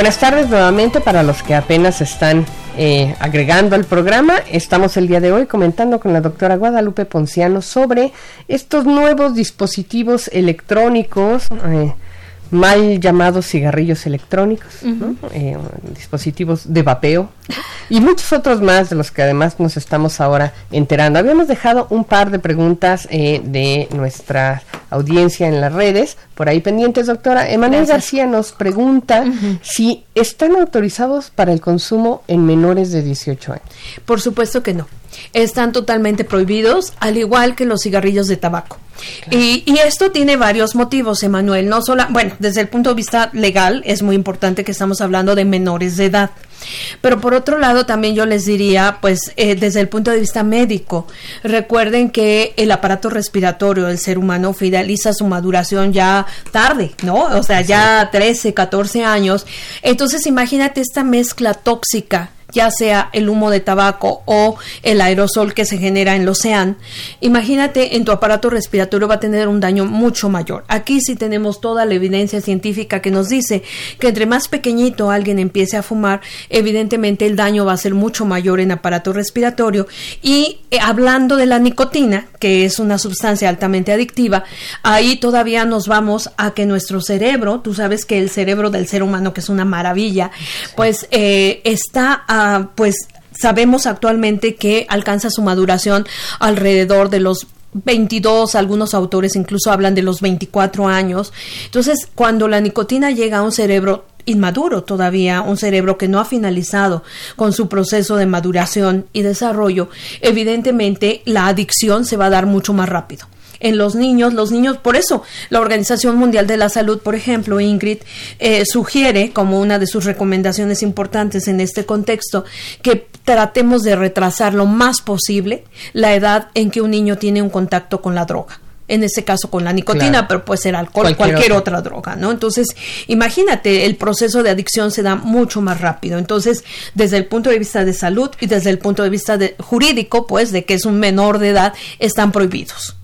Buenas tardes nuevamente para los que apenas están eh, agregando al programa. Estamos el día de hoy comentando con la doctora Guadalupe Ponciano sobre estos nuevos dispositivos electrónicos. Eh, mal llamados cigarrillos electrónicos, eh, dispositivos de vapeo y muchos otros más de los que además nos estamos ahora enterando. Habíamos dejado un par de preguntas eh, de nuestra audiencia en las redes, por ahí pendientes, doctora. Emanuel García nos pregunta si están autorizados para el consumo en menores de 18 años. Por supuesto que no están totalmente prohibidos, al igual que los cigarrillos de tabaco. Y, y, esto tiene varios motivos, Emanuel. No solo, bueno, desde el punto de vista legal es muy importante que estamos hablando de menores de edad. Pero por otro lado, también yo les diría, pues eh, desde el punto de vista médico, recuerden que el aparato respiratorio del ser humano finaliza su maduración ya tarde, ¿no? O sea, ya 13, 14 años. Entonces, imagínate esta mezcla tóxica ya sea el humo de tabaco o el aerosol que se genera en el océano, imagínate en tu aparato respiratorio va a tener un daño mucho mayor. Aquí sí tenemos toda la evidencia científica que nos dice que entre más pequeñito alguien empiece a fumar, evidentemente el daño va a ser mucho mayor en aparato respiratorio. Y eh, hablando de la nicotina, que es una sustancia altamente adictiva, ahí todavía nos vamos a que nuestro cerebro, tú sabes que el cerebro del ser humano, que es una maravilla, pues eh, está pues sabemos actualmente que alcanza su maduración alrededor de los 22, algunos autores incluso hablan de los 24 años. Entonces, cuando la nicotina llega a un cerebro inmaduro todavía, un cerebro que no ha finalizado con su proceso de maduración y desarrollo, evidentemente la adicción se va a dar mucho más rápido en los niños. Los niños, por eso la Organización Mundial de la Salud, por ejemplo, Ingrid, eh, sugiere como una de sus recomendaciones importantes en este contexto que tratemos de retrasar lo más posible la edad en que un niño tiene un contacto con la droga en este caso con la nicotina, pero puede ser alcohol, cualquier, otra. droga, ¿no? Entonces, imagínate, el proceso de adicción se da mucho más rápido. Entonces, desde el punto de vista de salud y desde el punto de vista de, jurídico, pues, de que es un menor de edad, están prohibidos.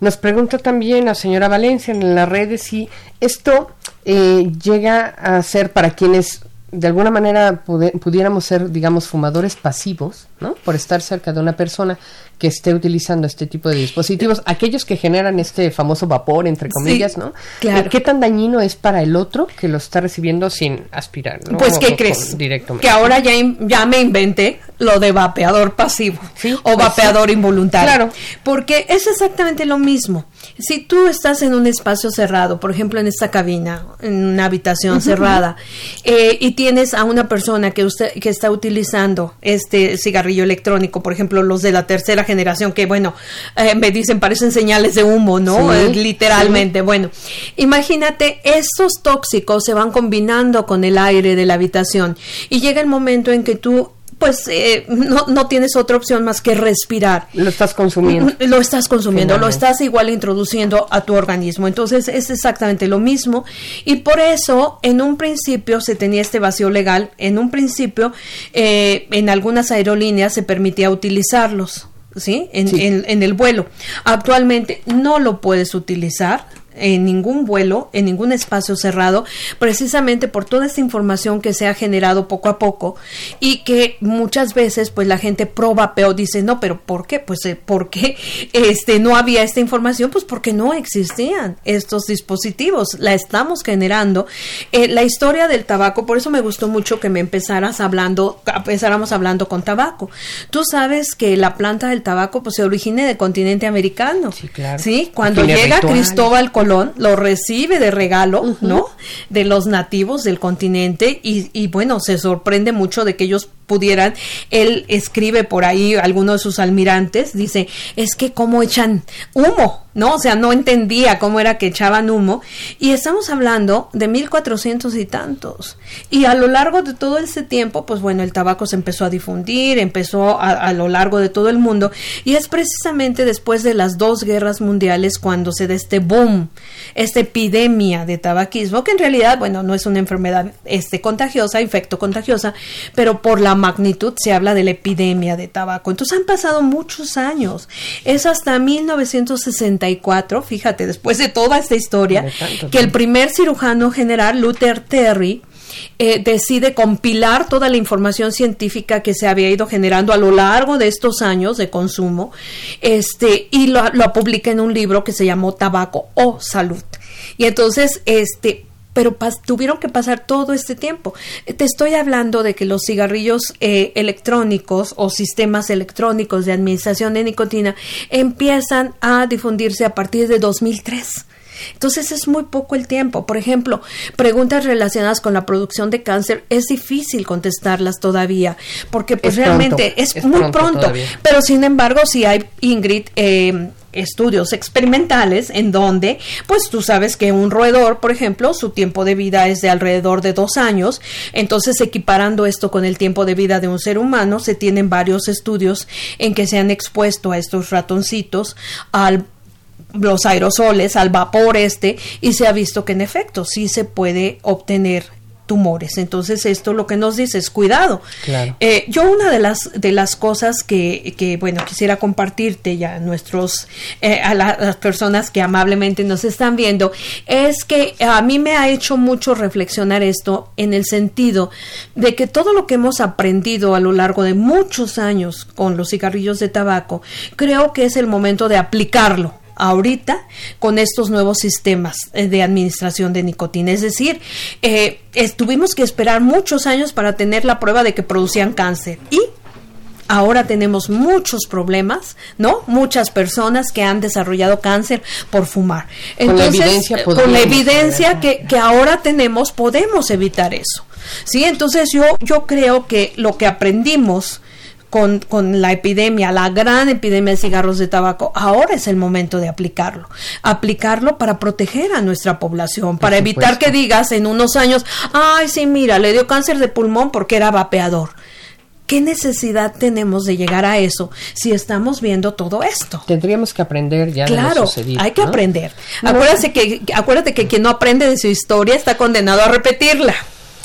Nos pregunta también la señora Valencia en las redes si esto eh, llega a ser para quienes de alguna manera pudiéramos ser, digamos, fumadores pasivos, ¿no? Por estar cerca de una persona que esté utilizando este tipo de dispositivos, aquellos que generan este famoso vapor, entre comillas, ¿no? Claro. ¿Qué tan dañino es para el otro que lo está recibiendo sin aspirar? ¿no? Pues, ¿qué crees? Directamente. Que ahora ya, ya me inventé lo de vapeador pasivo o pues vapeador involuntario. Claro. Porque es exactamente lo mismo. Si tú estás en un espacio cerrado, por ejemplo en esta cabina, en una habitación cerrada, eh, y tienes a una persona que, usted, que está utilizando este cigarrillo electrónico, por ejemplo los de la tercera generación, que bueno, eh, me dicen parecen señales de humo, ¿no? Eh, literalmente. Bueno, imagínate, estos tóxicos se van combinando con el aire de la habitación y llega el momento en que tú pues eh, no, no, tienes otra opción más que respirar. Lo estás consumiendo. Lo estás consumiendo, lo estás igual introduciendo a tu organismo. Entonces es exactamente lo mismo. Y por eso en un principio se tenía este vacío legal. En un principio eh, en algunas aerolíneas se permitía utilizarlos. ¿Sí? En, En, en el vuelo. Actualmente no lo puedes utilizar en ningún vuelo, en ningún espacio cerrado, precisamente por toda esta información que se ha generado poco a poco y que muchas veces pues la gente proba pero dice, no, pero ¿por qué? Pues eh, porque este, no había esta información, pues porque no existían estos dispositivos, la estamos generando. Eh, la historia del tabaco, por eso me gustó mucho que me empezaras hablando, empezáramos hablando con tabaco. Tú sabes que la planta del tabaco pues se origina del continente americano. Sí, claro. Sí, cuando llega Cristóbal Colón lo recibe de regalo, ¿no? De los nativos del continente y, y bueno, se sorprende mucho de que ellos pudieran, él escribe por ahí alguno de sus almirantes, dice, es que cómo echan humo, ¿no? O sea, no entendía cómo era que echaban humo. Y estamos hablando de 1400 y tantos. Y a lo largo de todo ese tiempo, pues bueno, el tabaco se empezó a difundir, empezó a, a lo largo de todo el mundo. Y es precisamente después de las dos guerras mundiales cuando se da este boom, esta epidemia de tabaquismo, que en realidad, bueno, no es una enfermedad este, contagiosa, infecto contagiosa, pero por la magnitud se habla de la epidemia de tabaco. Entonces han pasado muchos años. Es hasta 1964, fíjate, después de toda esta historia, que el primer cirujano general, Luther Terry, eh, decide compilar toda la información científica que se había ido generando a lo largo de estos años de consumo, este, y lo, lo publica en un libro que se llamó Tabaco o Salud. Y entonces, este, pero tuvieron que pasar todo este tiempo. Te estoy hablando de que los cigarrillos eh, electrónicos o sistemas electrónicos de administración de nicotina empiezan a difundirse a partir de 2003. Entonces es muy poco el tiempo. Por ejemplo, preguntas relacionadas con la producción de cáncer es difícil contestarlas todavía porque pues realmente es, muy pronto. pero sin embargo, si hay Ingrid eh, estudios experimentales en donde, pues tú sabes que un roedor, por ejemplo, su tiempo de vida es de alrededor de dos años, entonces equiparando esto con el tiempo de vida de un ser humano, se tienen varios estudios en que se han expuesto a estos ratoncitos al los aerosoles, al vapor este, y se ha visto que en efecto sí se puede obtener tumores. Entonces esto lo que nos dice es cuidado. Eh, yo una de las de las cosas que, que bueno quisiera compartirte ya a nuestros eh, a las personas que amablemente nos están viendo es que a mí me ha hecho mucho reflexionar esto en el sentido de que todo lo que hemos aprendido a lo largo de muchos años con los cigarrillos de tabaco creo que es el momento de aplicarlo ahorita con estos nuevos sistemas eh, de administración de nicotina. Es decir, eh, tuvimos que esperar muchos años para tener la prueba de que producían cáncer y ahora tenemos muchos problemas, ¿no? Muchas personas que han desarrollado cáncer por fumar. Entonces, con la evidencia, con la evidencia que, que ahora tenemos, podemos evitar eso. Sí, entonces yo, yo creo que lo que aprendimos con, con, la epidemia, la gran epidemia de cigarros de tabaco, ahora es el momento de aplicarlo. Aplicarlo para proteger a nuestra población, para evitar que digas en unos años, ay, sí, mira, le dio cáncer de pulmón porque era vapeador. ¿Qué necesidad tenemos de llegar a eso si estamos viendo todo esto? Tendríamos que aprender ya claro, de lo hay que aprender. Acuérdate que, acuérdate que quien no aprende de su historia está condenado a repetirla.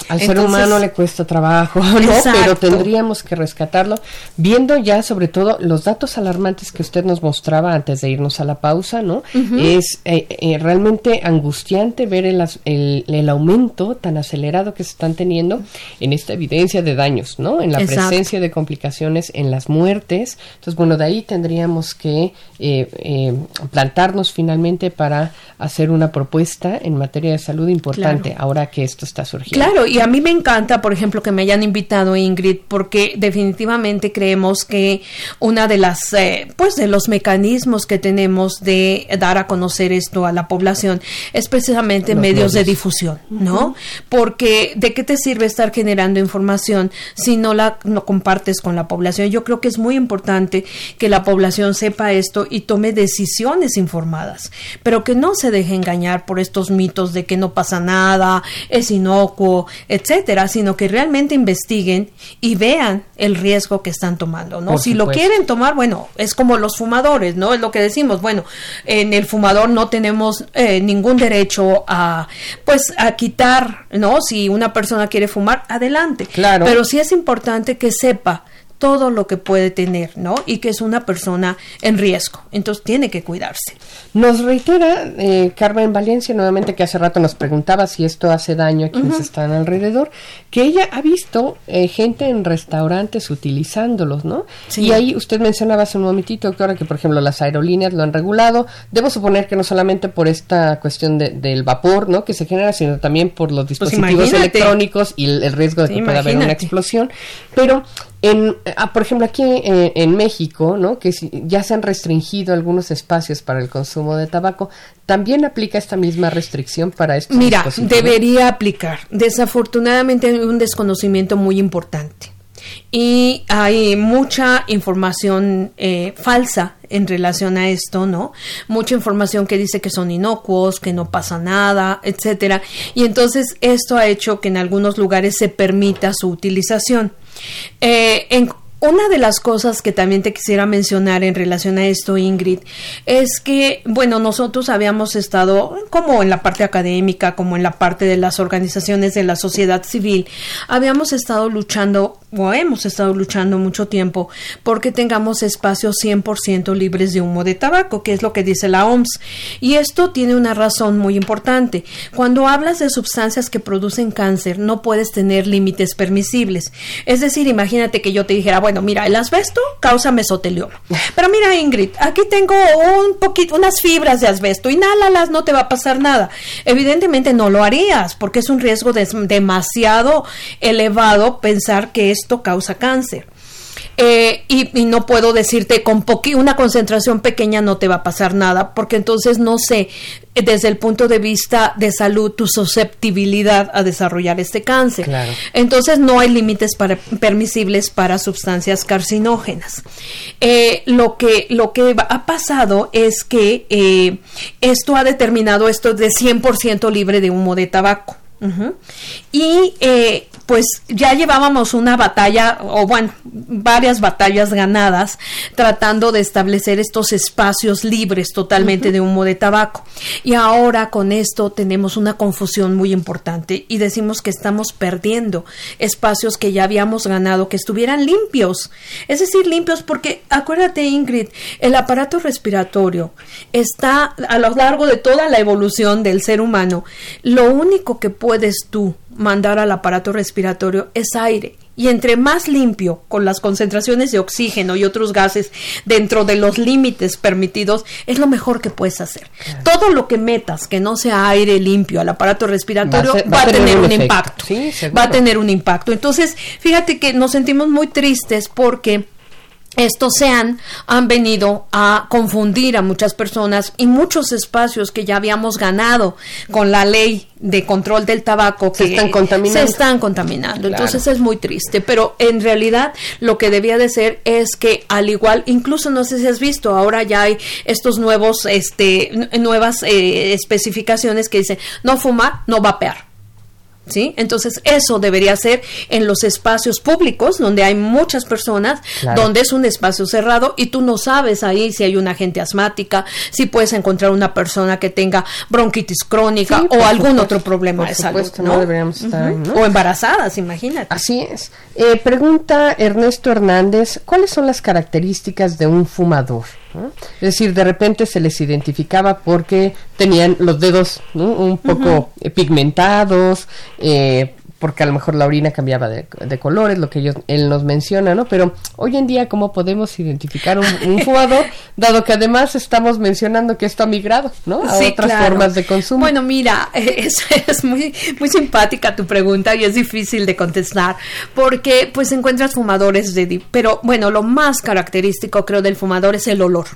Al ser humano le cuesta trabajo, ¿no? Pero tendríamos que rescatarlo, viendo ya sobre todo los datos alarmantes que usted nos mostraba antes de irnos a la pausa, ¿no? Es eh, eh, realmente angustiante ver el, el, aumento tan acelerado que se están teniendo en esta evidencia de daños, ¿no? En la presencia de complicaciones, en las muertes. Entonces, bueno, de ahí tendríamos que eh, plantarnos finalmente para hacer una propuesta en materia de salud importante, ahora que esto está surgiendo. Claro, y a mí me encanta, por ejemplo, que me hayan invitado Ingrid, porque definitivamente creemos que una de las, eh, pues, de los mecanismos que tenemos de dar a conocer esto a la población es precisamente medios, de difusión, ¿no? Porque de qué te sirve estar generando información si no la no compartes con la población. Yo creo que es muy importante que la población sepa esto y tome decisiones informadas, pero que no se deje engañar por estos mitos de que no pasa nada, es inocuo, etcétera, sino que realmente investiguen y vean el riesgo que están tomando, ¿no? si lo quieren tomar, bueno, es como los fumadores, ¿no? Es lo que decimos, bueno, en el fumador no tenemos eh, ningún derecho a, pues, a quitar, ¿no? Si una persona quiere fumar, adelante. Claro. Pero sí es importante que sepa todo lo que puede tener, ¿no? Y que es una persona en riesgo. Entonces tiene que cuidarse. Nos reitera eh, Carmen Valencia nuevamente que hace rato nos preguntaba si esto hace daño a quienes están alrededor, que ella ha visto eh, gente en restaurantes utilizándolos, ¿no? Sí. Y ahí usted mencionaba hace un momentito que ahora que por ejemplo las aerolíneas lo han regulado, debo suponer que no solamente por esta cuestión del vapor, ¿no? Que se genera, sino también por los pues dispositivos electrónicos y el, riesgo de que pueda haber una explosión. Pero en, ah, por ejemplo, aquí eh, en México, ¿no? que ya se han restringido algunos espacios para el consumo de tabaco, ¿también aplica esta misma restricción para estos Mira, debería aplicar. Desafortunadamente hay un desconocimiento muy importante y hay mucha información eh, falsa en relación a esto, ¿no? Mucha información que dice que son inocuos, que no pasa nada, etcétera. Y entonces esto ha hecho que en algunos lugares se permita su utilización. Eh, una de las cosas que también te quisiera mencionar en relación a esto, Ingrid, es que, bueno, nosotros habíamos estado, como en la parte académica, como en la parte de las organizaciones de la sociedad civil, habíamos estado luchando o hemos estado luchando mucho tiempo porque tengamos espacios 100% libres de humo de tabaco, que es lo que dice la OMS. Y esto tiene una razón muy importante. Cuando hablas de sustancias que producen cáncer, no puedes tener límites permisibles. Es decir, imagínate que yo te dijera, bueno, mira, el asbesto causa mesotelioma. Pero mira, Ingrid, aquí tengo un poquito, unas fibras de asbesto, inhálalas, no te va a pasar nada. Evidentemente no lo harías, porque es un riesgo demasiado elevado pensar que esto causa cáncer. Eh, y, no puedo decirte con una concentración pequeña no te va a pasar nada, porque entonces no sé desde el punto de vista de salud tu susceptibilidad a desarrollar este cáncer. Entonces no hay límites para, permisibles para sustancias carcinógenas. Eh, lo, que, lo que ha pasado es que eh, esto ha determinado esto de 100% libre de humo de tabaco. Y eh, pues ya llevábamos una batalla, o bueno, varias batallas ganadas, tratando de establecer estos espacios libres totalmente de humo de tabaco. Y ahora con esto tenemos una confusión muy importante y decimos que estamos perdiendo espacios que ya habíamos ganado, que estuvieran limpios. Es decir, limpios porque, acuérdate Ingrid, el aparato respiratorio está a lo largo de toda la evolución del ser humano. Lo único que puede puedes tú mandar al aparato respiratorio es aire. Y entre más limpio, con las concentraciones de oxígeno y otros gases dentro de los límites permitidos, es lo mejor que puedes hacer. Todo lo que metas que no sea aire limpio al aparato respiratorio va a, tener un, impacto. va a tener un impacto. Entonces, fíjate que nos sentimos muy tristes porque estos sean han venido a confundir a muchas personas y muchos espacios que ya habíamos ganado con la ley de control del tabaco que se están contaminando. Se están contaminando. Entonces es muy triste, pero en realidad lo que debía de ser es que al igual, incluso no sé si has visto, ahora ya hay estos nuevos, este, nuevas eh, especificaciones que dicen no fumar, no vapear. ¿Sí? Entonces, eso debería ser en los espacios públicos, donde hay muchas personas, donde es un espacio cerrado y tú no sabes ahí si hay una gente asmática, si puedes encontrar una persona que tenga bronquitis crónica o algún otro problema de salud, ¿no? deberíamos estar O embarazadas, imagínate. Así es. Eh, pregunta Ernesto Hernández, ¿cuáles son las características de un fumador? Es decir, de repente se les identificaba porque tenían los dedos un poco pigmentados, eh, porque a lo mejor la orina cambiaba de, colores, lo que ellos, él nos menciona, ¿no? Pero hoy en día, ¿cómo podemos identificar un, un fumador, dado que además estamos mencionando que esto ha migrado, ¿no? A otras formas de consumo. Bueno, mira, es, es, muy, muy simpática tu pregunta y es difícil de contestar, porque pues encuentras fumadores de... Pero bueno, lo más característico creo del fumador es el olor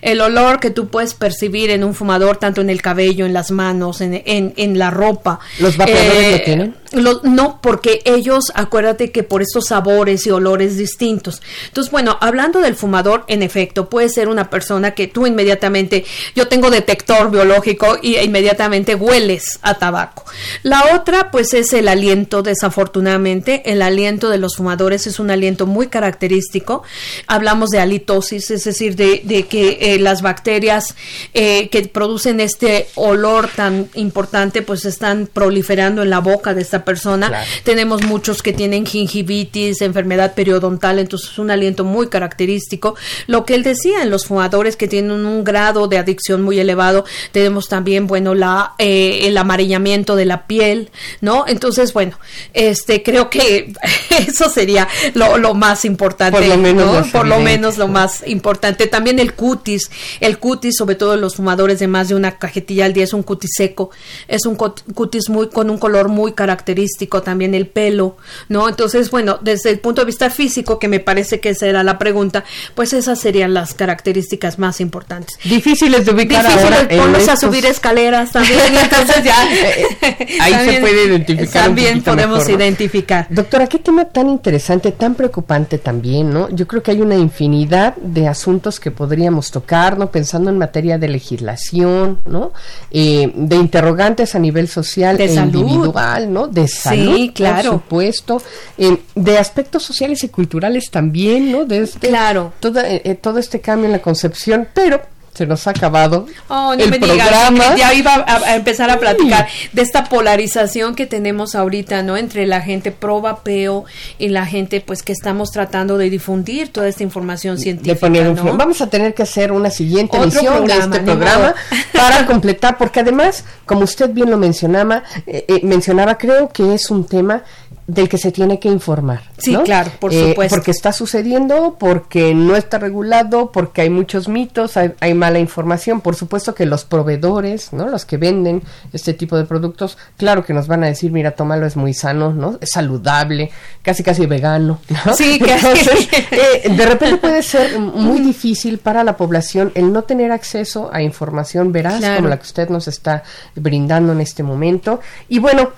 el olor que tú puedes percibir en un fumador, tanto en el cabello, en las manos, en, en, la ropa. ¿Los vapeadores lo eh, no, porque ellos, acuérdate que por estos sabores y olores distintos. Entonces, bueno, hablando del fumador, en efecto, puede ser una persona que tú inmediatamente, yo tengo detector biológico y inmediatamente hueles a tabaco. La otra, pues, es el aliento, desafortunadamente, el aliento de los fumadores es un aliento muy característico. Hablamos de halitosis, es decir, de, de que eh, las bacterias eh, que producen este olor tan importante pues están proliferando en la boca de esta persona. Tenemos muchos que tienen gingivitis, enfermedad periodontal, entonces es un aliento muy característico. Lo que él decía en los fumadores que tienen un grado de adicción muy elevado, tenemos también, bueno, la, eh, el amarillamiento de la piel, ¿no? Entonces, bueno, este creo que eso sería lo, más importante, por lo menos, Por lo menos lo más importante. También el cutis el cutis, sobre todo los fumadores de más de una cajetilla al día, es un cutis seco, es un cutis muy con un color muy característico, también el pelo, ¿no? Entonces, bueno, desde el punto de vista físico, que me parece que esa era la pregunta, pues esas serían las características más importantes. Difíciles de ubicar Difíciles, a subir escaleras también, entonces ya ahí se puede identificar. También podemos identificar. Doctora, qué tema tan interesante, tan preocupante también, ¿no? Yo creo que hay una infinidad de asuntos que podríamos tocar, ¿no? Pensando en materia de legislación, ¿no? Eh, de interrogantes a nivel social e individual, ¿no? De de salud, sí, claro. por supuesto, eh, de aspectos sociales y culturales también, ¿no? De este, claro. Toda, eh, todo este cambio en la concepción, pero se nos ha acabado oh, no el me programa. Digas, ya iba a, empezar a platicar de esta polarización que tenemos ahorita, ¿no? Entre la gente pro vapeo y la gente, pues, que estamos tratando de difundir toda esta información científica. ¿no? Vamos a tener que hacer una siguiente emisión de este programa para completar, porque además, como usted bien lo mencionaba, eh, eh, mencionaba, creo que es un tema del que se tiene que informar. Sí, claro, por eh, supuesto. Porque está sucediendo, porque no está regulado, porque hay muchos mitos, hay, mala información. Por supuesto que los proveedores, ¿no? Los que venden este tipo de productos, claro que nos van a decir, mira, tómalo, es muy sano, ¿no? Es saludable, casi casi vegano, ¿no? Sí, Entonces, eh, de repente puede ser muy difícil para la población el no tener acceso a información veraz como la que usted nos está brindando en este momento. Y bueno,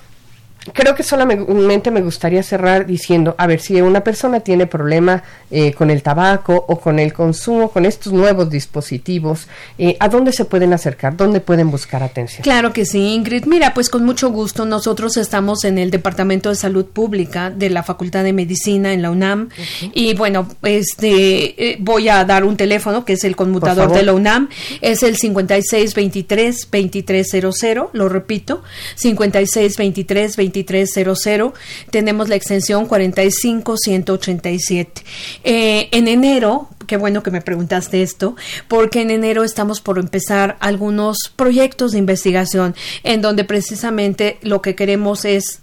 creo que solamente me gustaría cerrar diciendo, a ver, si una persona tiene problema eh, con el tabaco o con el consumo, con estos nuevos dispositivos, eh, ¿a dónde se pueden acercar? ¿Dónde pueden buscar atención? Claro que sí, Ingrid. Mira, pues con mucho gusto, nosotros estamos en el Departamento de Salud Pública de la Facultad de Medicina en la UNAM y bueno, este eh, voy a dar un teléfono que es el conmutador de la UNAM, es el 5623 2300, lo repito, 5623 2300 2300. Tenemos la extensión 45187. Eh, en enero, qué bueno que me preguntaste esto, porque en enero estamos por empezar algunos proyectos de investigación en donde precisamente lo que queremos es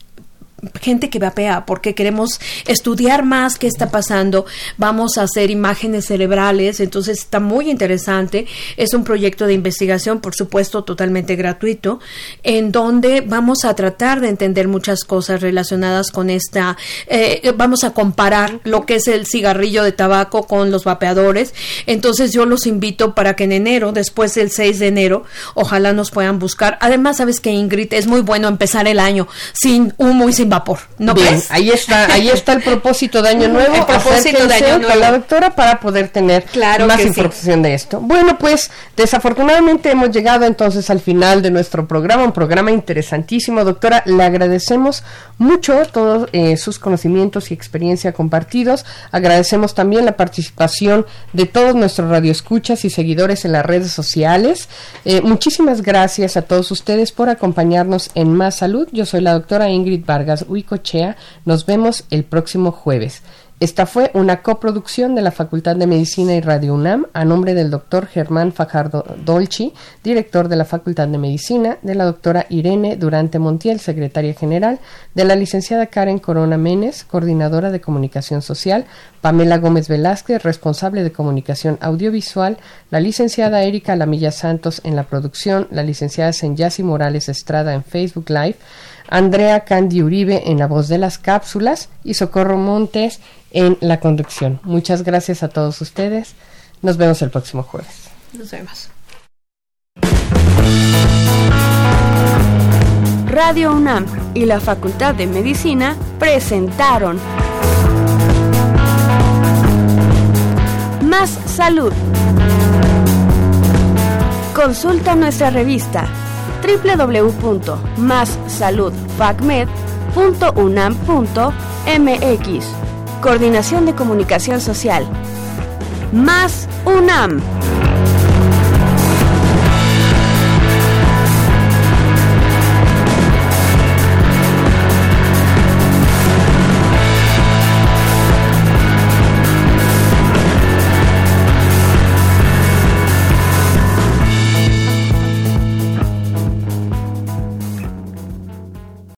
gente que vapea, porque queremos estudiar más qué está pasando, vamos a hacer imágenes cerebrales, entonces está muy interesante, es un proyecto de investigación, por supuesto, totalmente gratuito, en donde vamos a tratar de entender muchas cosas relacionadas con esta, eh, vamos a comparar lo que es el cigarrillo de tabaco con los vapeadores, entonces yo los invito para que en enero, después del 6 de enero, ojalá nos puedan buscar, además sabes que Ingrid es muy bueno empezar el año sin humo y sin vapor. ¿No Bien, ahí está, ahí está el propósito de año nuevo. El propósito de año nuevo. Con la doctora para poder tener más información de esto. Bueno, pues desafortunadamente hemos llegado entonces al final de nuestro programa, un programa interesantísimo. Doctora, le agradecemos mucho todos eh, sus conocimientos y experiencia compartidos. Agradecemos también la participación de todos nuestros radioescuchas y seguidores en las redes sociales. Eh, muchísimas gracias a todos ustedes por acompañarnos en Más Salud. Yo soy la doctora Ingrid Vargas Huicochea. Nos vemos el próximo jueves. Esta fue una coproducción de la Facultad de Medicina y Radio UNAM a nombre del doctor Germán Fajardo Dolci, director de la Facultad de Medicina, de la doctora Irene Durante Montiel, secretaria general, de la licenciada Karen Corona Menes, coordinadora de comunicación social, Pamela Gómez Velázquez, responsable de comunicación audiovisual, la licenciada Erika Lamilla Santos en la producción, la licenciada Senyasi Morales Estrada en Facebook Live, Andrea Candy Uribe en la voz de las cápsulas y Socorro Montes en la conducción. Muchas gracias a todos ustedes. Nos vemos el próximo jueves. Nos vemos. Radio UNAM y la Facultad de Medicina presentaron Más Salud. Consulta nuestra revista www.massaludfacmed.unam.mx. Coordinación de Comunicación Social. Más UNAM.